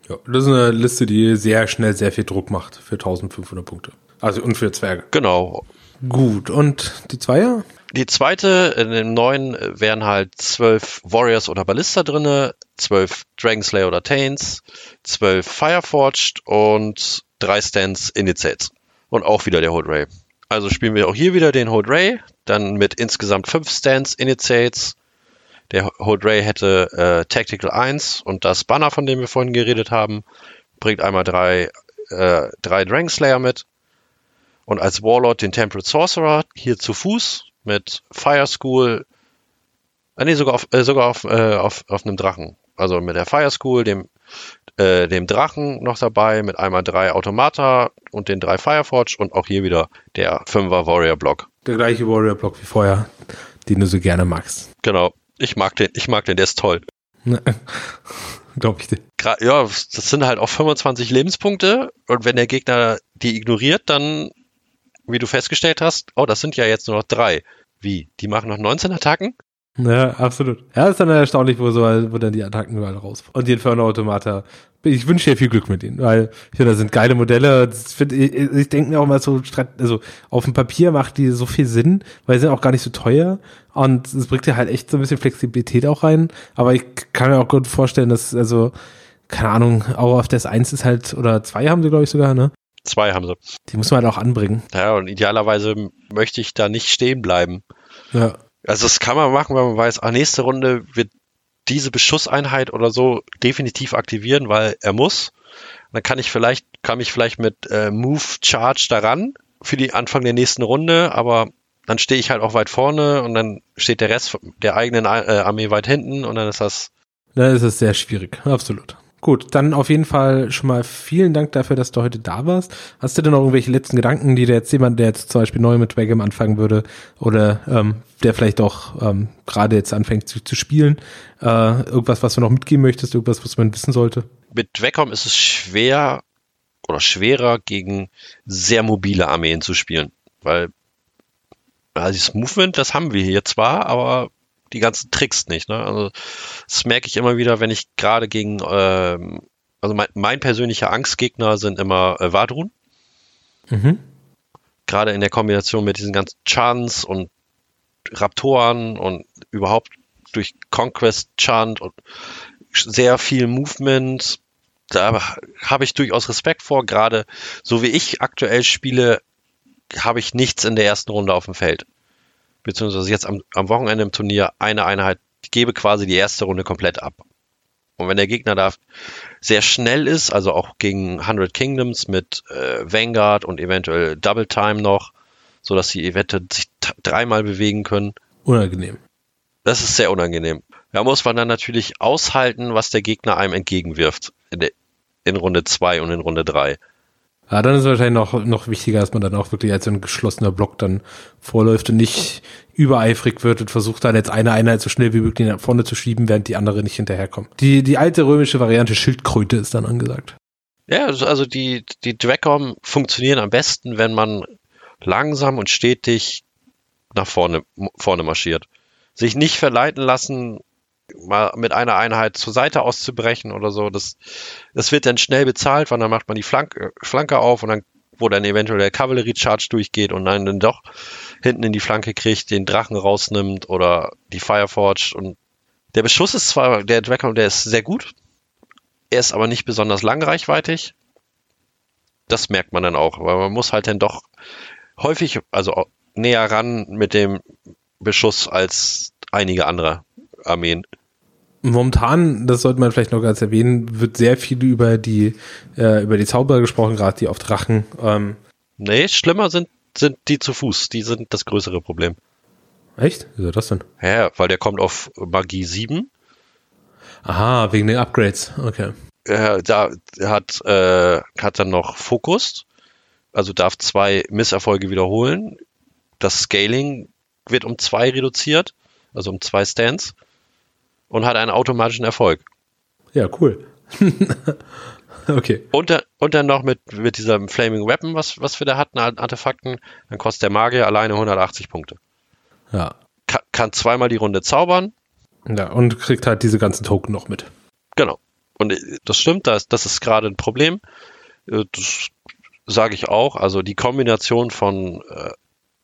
Ja, das ist eine Liste, die sehr schnell sehr viel Druck macht für 1500 Punkte. Also und für Zwerge. Genau. Gut, und die Zweier? Die zweite, in dem neuen wären halt zwölf Warriors oder Ballista drinne, zwölf Dragonslayer oder Taints, zwölf Fireforged und drei Stands Initiates. Und auch wieder der Hold Ray. Also spielen wir auch hier wieder den Hold Ray, dann mit insgesamt fünf Stands Initiates. Der Hold Ray hätte äh, Tactical 1 und das Banner, von dem wir vorhin geredet haben, bringt einmal drei, äh, drei Dragonslayer mit und als Warlord den Temperate Sorcerer hier zu Fuß mit Fire School, äh, nee, sogar auf, äh, sogar auf, äh, auf, auf einem Drachen. Also mit der Fire School, dem, äh, dem Drachen noch dabei, mit einmal drei Automata und den drei Fireforge und auch hier wieder der Fünfer Warrior Block. Der gleiche Warrior Block wie vorher, den du so gerne magst. Genau. Ich mag den, ich mag den, der ist toll. Glaube ich dir. Ja, das sind halt auch 25 Lebenspunkte und wenn der Gegner die ignoriert, dann wie du festgestellt hast, oh, das sind ja jetzt nur noch drei. Wie? Die machen noch 19 Attacken? Ja, absolut. Ja, ist dann erstaunlich, wo, so, wo dann die Attacken überall raus. Und die Inferno-Automata. Ich wünsche dir viel Glück mit ihnen, weil ich finde, das sind geile Modelle. Find, ich, ich denke mir auch mal so, also auf dem Papier macht die so viel Sinn, weil sie sind auch gar nicht so teuer. Und es bringt ja halt echt so ein bisschen Flexibilität auch rein. Aber ich kann mir auch gut vorstellen, dass, also, keine Ahnung, auch auf das 1 ist halt, oder 2 haben sie, glaube ich, sogar, ne? Zwei haben sie. Die muss man halt auch anbringen. Ja, und idealerweise möchte ich da nicht stehen bleiben. Ja. Also das kann man machen, wenn man weiß, ah, nächste Runde wird diese Beschusseinheit oder so definitiv aktivieren, weil er muss. Dann kann ich vielleicht, kann ich vielleicht mit äh, Move Charge daran für die Anfang der nächsten Runde, aber dann stehe ich halt auch weit vorne und dann steht der Rest der eigenen äh, Armee weit hinten und dann ist das. Dann ist es sehr schwierig, absolut. Gut, dann auf jeden Fall schon mal vielen Dank dafür, dass du heute da warst. Hast du denn noch irgendwelche letzten Gedanken, die dir jetzt jemand, der jetzt zum Beispiel neu mit Wagam anfangen würde oder ähm, der vielleicht auch ähm, gerade jetzt anfängt zu, zu spielen, äh, irgendwas, was du noch mitgeben möchtest, irgendwas, was man wissen sollte? Mit Wacom ist es schwer oder schwerer gegen sehr mobile Armeen zu spielen, weil also das Movement, das haben wir hier zwar, aber die ganzen Tricks nicht. Ne? Also das merke ich immer wieder, wenn ich gerade gegen, ähm, also mein, mein, persönlicher Angstgegner sind immer äh, Vadrun. Mhm. Gerade in der Kombination mit diesen ganzen Chants und Raptoren und überhaupt durch Conquest Chant und sehr viel Movement. Da habe ich durchaus Respekt vor. Gerade so wie ich aktuell spiele, habe ich nichts in der ersten Runde auf dem Feld beziehungsweise jetzt am, am Wochenende im Turnier eine Einheit, ich gebe quasi die erste Runde komplett ab. Und wenn der Gegner da sehr schnell ist, also auch gegen 100 Kingdoms mit äh, Vanguard und eventuell Double Time noch, so dass sie eventuell sich dreimal bewegen können. Unangenehm. Das ist sehr unangenehm. Da muss man dann natürlich aushalten, was der Gegner einem entgegenwirft in, der, in Runde 2 und in Runde 3. Ja, dann ist es wahrscheinlich noch, noch wichtiger, dass man dann auch wirklich als ein geschlossener Block dann vorläuft und nicht übereifrig wird und versucht dann jetzt eine Einheit so schnell wie möglich nach vorne zu schieben, während die andere nicht hinterherkommt. Die, die alte römische Variante Schildkröte ist dann angesagt. Ja, also, also die, die Dracom funktionieren am besten, wenn man langsam und stetig nach vorne, vorne marschiert. Sich nicht verleiten lassen, mal mit einer Einheit zur Seite auszubrechen oder so. Das, das wird dann schnell bezahlt, weil dann macht man die Flanke, Flanke auf und dann, wo dann eventuell der Cavalry-Charge durchgeht und dann, dann doch hinten in die Flanke kriegt, den Drachen rausnimmt oder die Fireforge und der Beschuss ist zwar, der Dragon, der ist sehr gut, er ist aber nicht besonders langreichweitig. Das merkt man dann auch, weil man muss halt dann doch häufig, also näher ran mit dem Beschuss als einige andere Armeen. Momentan, das sollte man vielleicht noch ganz erwähnen, wird sehr viel über die äh, über die Zauberer gesprochen, gerade die auf Drachen. Ähm. Nee, schlimmer sind sind die zu Fuß. Die sind das größere Problem. Echt? Wieso das denn? Ja, weil der kommt auf Magie 7. Aha, wegen den Upgrades. Okay. Ja, da hat äh, hat dann noch Fokus, also darf zwei Misserfolge wiederholen. Das Scaling wird um zwei reduziert, also um zwei Stands und hat einen automatischen Erfolg. Ja, cool. okay. Und, und dann noch mit, mit diesem Flaming Weapon, was, was wir da hatten, Artefakten, dann kostet der Magier alleine 180 Punkte. Ja. Ka kann zweimal die Runde zaubern. Ja, und kriegt halt diese ganzen Token noch mit. Genau. Und äh, das stimmt, das, das ist gerade ein Problem. Äh, das sage ich auch. Also die Kombination von äh,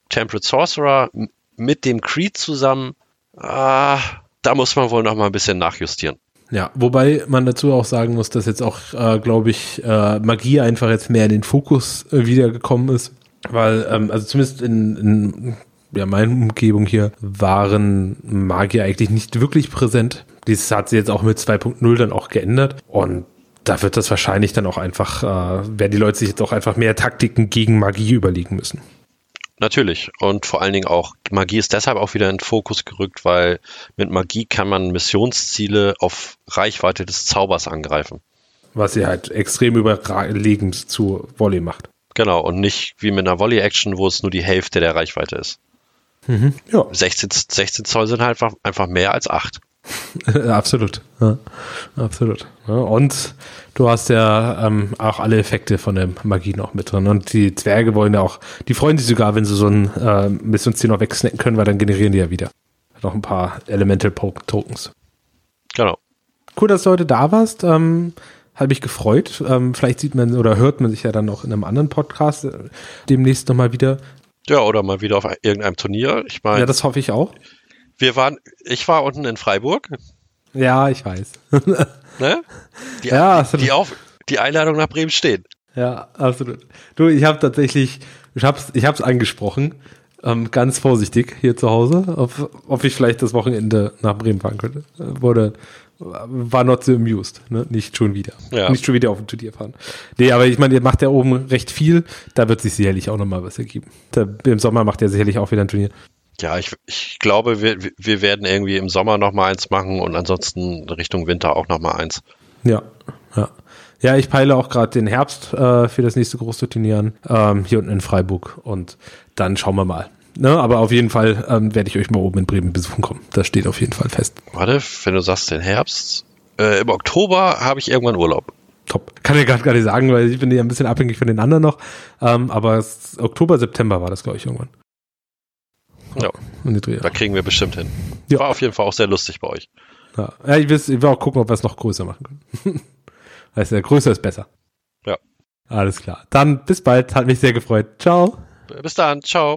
Temperate Sorcerer mit dem Creed zusammen, ah, da muss man wohl noch mal ein bisschen nachjustieren. Ja, wobei man dazu auch sagen muss, dass jetzt auch, äh, glaube ich, äh, Magie einfach jetzt mehr in den Fokus äh, wiedergekommen ist. Weil, ähm, also zumindest in, in ja, meiner Umgebung hier waren Magier eigentlich nicht wirklich präsent. Dies hat sich jetzt auch mit 2.0 dann auch geändert. Und da wird das wahrscheinlich dann auch einfach, äh, werden die Leute sich jetzt auch einfach mehr Taktiken gegen Magie überlegen müssen. Natürlich. Und vor allen Dingen auch, Magie ist deshalb auch wieder in den Fokus gerückt, weil mit Magie kann man Missionsziele auf Reichweite des Zaubers angreifen. Was sie halt extrem überlegend zu Volley macht. Genau, und nicht wie mit einer Volley-Action, wo es nur die Hälfte der Reichweite ist. Mhm, ja. 16, 16 Zoll sind halt einfach, einfach mehr als 8. absolut. Ja, absolut. Ja, und du hast ja ähm, auch alle Effekte von der Magie noch mit drin. Und die Zwerge wollen ja auch, die freuen sich sogar, wenn sie so ein äh, Missionsziel noch wegsnacken können, weil dann generieren die ja wieder noch ein paar Elemental Tokens. Genau. Cool, dass du heute da warst. Ähm, hat mich gefreut. Ähm, vielleicht sieht man oder hört man sich ja dann noch in einem anderen Podcast äh, demnächst nochmal wieder. Ja, oder mal wieder auf irgendeinem Turnier. Ich meine. Ja, das hoffe ich auch. Wir waren, ich war unten in Freiburg. Ja, ich weiß. ne? Die, ja, die, die, auf, die Einladung nach Bremen steht. Ja, absolut. Du, ich habe tatsächlich, ich hab's, ich hab's angesprochen, ähm, ganz vorsichtig hier zu Hause, ob, ob ich vielleicht das Wochenende nach Bremen fahren könnte. Wurde, war not so amused, ne? Nicht schon wieder. Ja. Nicht schon wieder auf ein Turnier fahren. Nee, aber ich meine, ihr macht ja oben recht viel, da wird sich sicherlich auch nochmal was ergeben. Da, Im Sommer macht ihr sicherlich auch wieder ein Turnier. Ja, ich, ich glaube, wir, wir werden irgendwie im Sommer noch mal eins machen und ansonsten Richtung Winter auch noch mal eins. Ja, ja. Ja, ich peile auch gerade den Herbst äh, für das nächste große Turnier an, ähm, hier unten in Freiburg. Und dann schauen wir mal. Ne, aber auf jeden Fall ähm, werde ich euch mal oben in Bremen besuchen kommen. Das steht auf jeden Fall fest. Warte, wenn du sagst den Herbst, äh, im Oktober habe ich irgendwann Urlaub. Top. Kann ich gerade gar nicht sagen, weil ich bin ja ein bisschen abhängig von den anderen noch. Ähm, aber Oktober, September war das, glaube ich, irgendwann. Ja, da kriegen wir bestimmt hin. Ja. War auf jeden Fall auch sehr lustig bei euch. Ja, ja ich, will, ich will auch gucken, ob wir es noch größer machen können. heißt ja, größer ist besser. Ja. Alles klar. Dann bis bald. Hat mich sehr gefreut. Ciao. Bis dann. Ciao.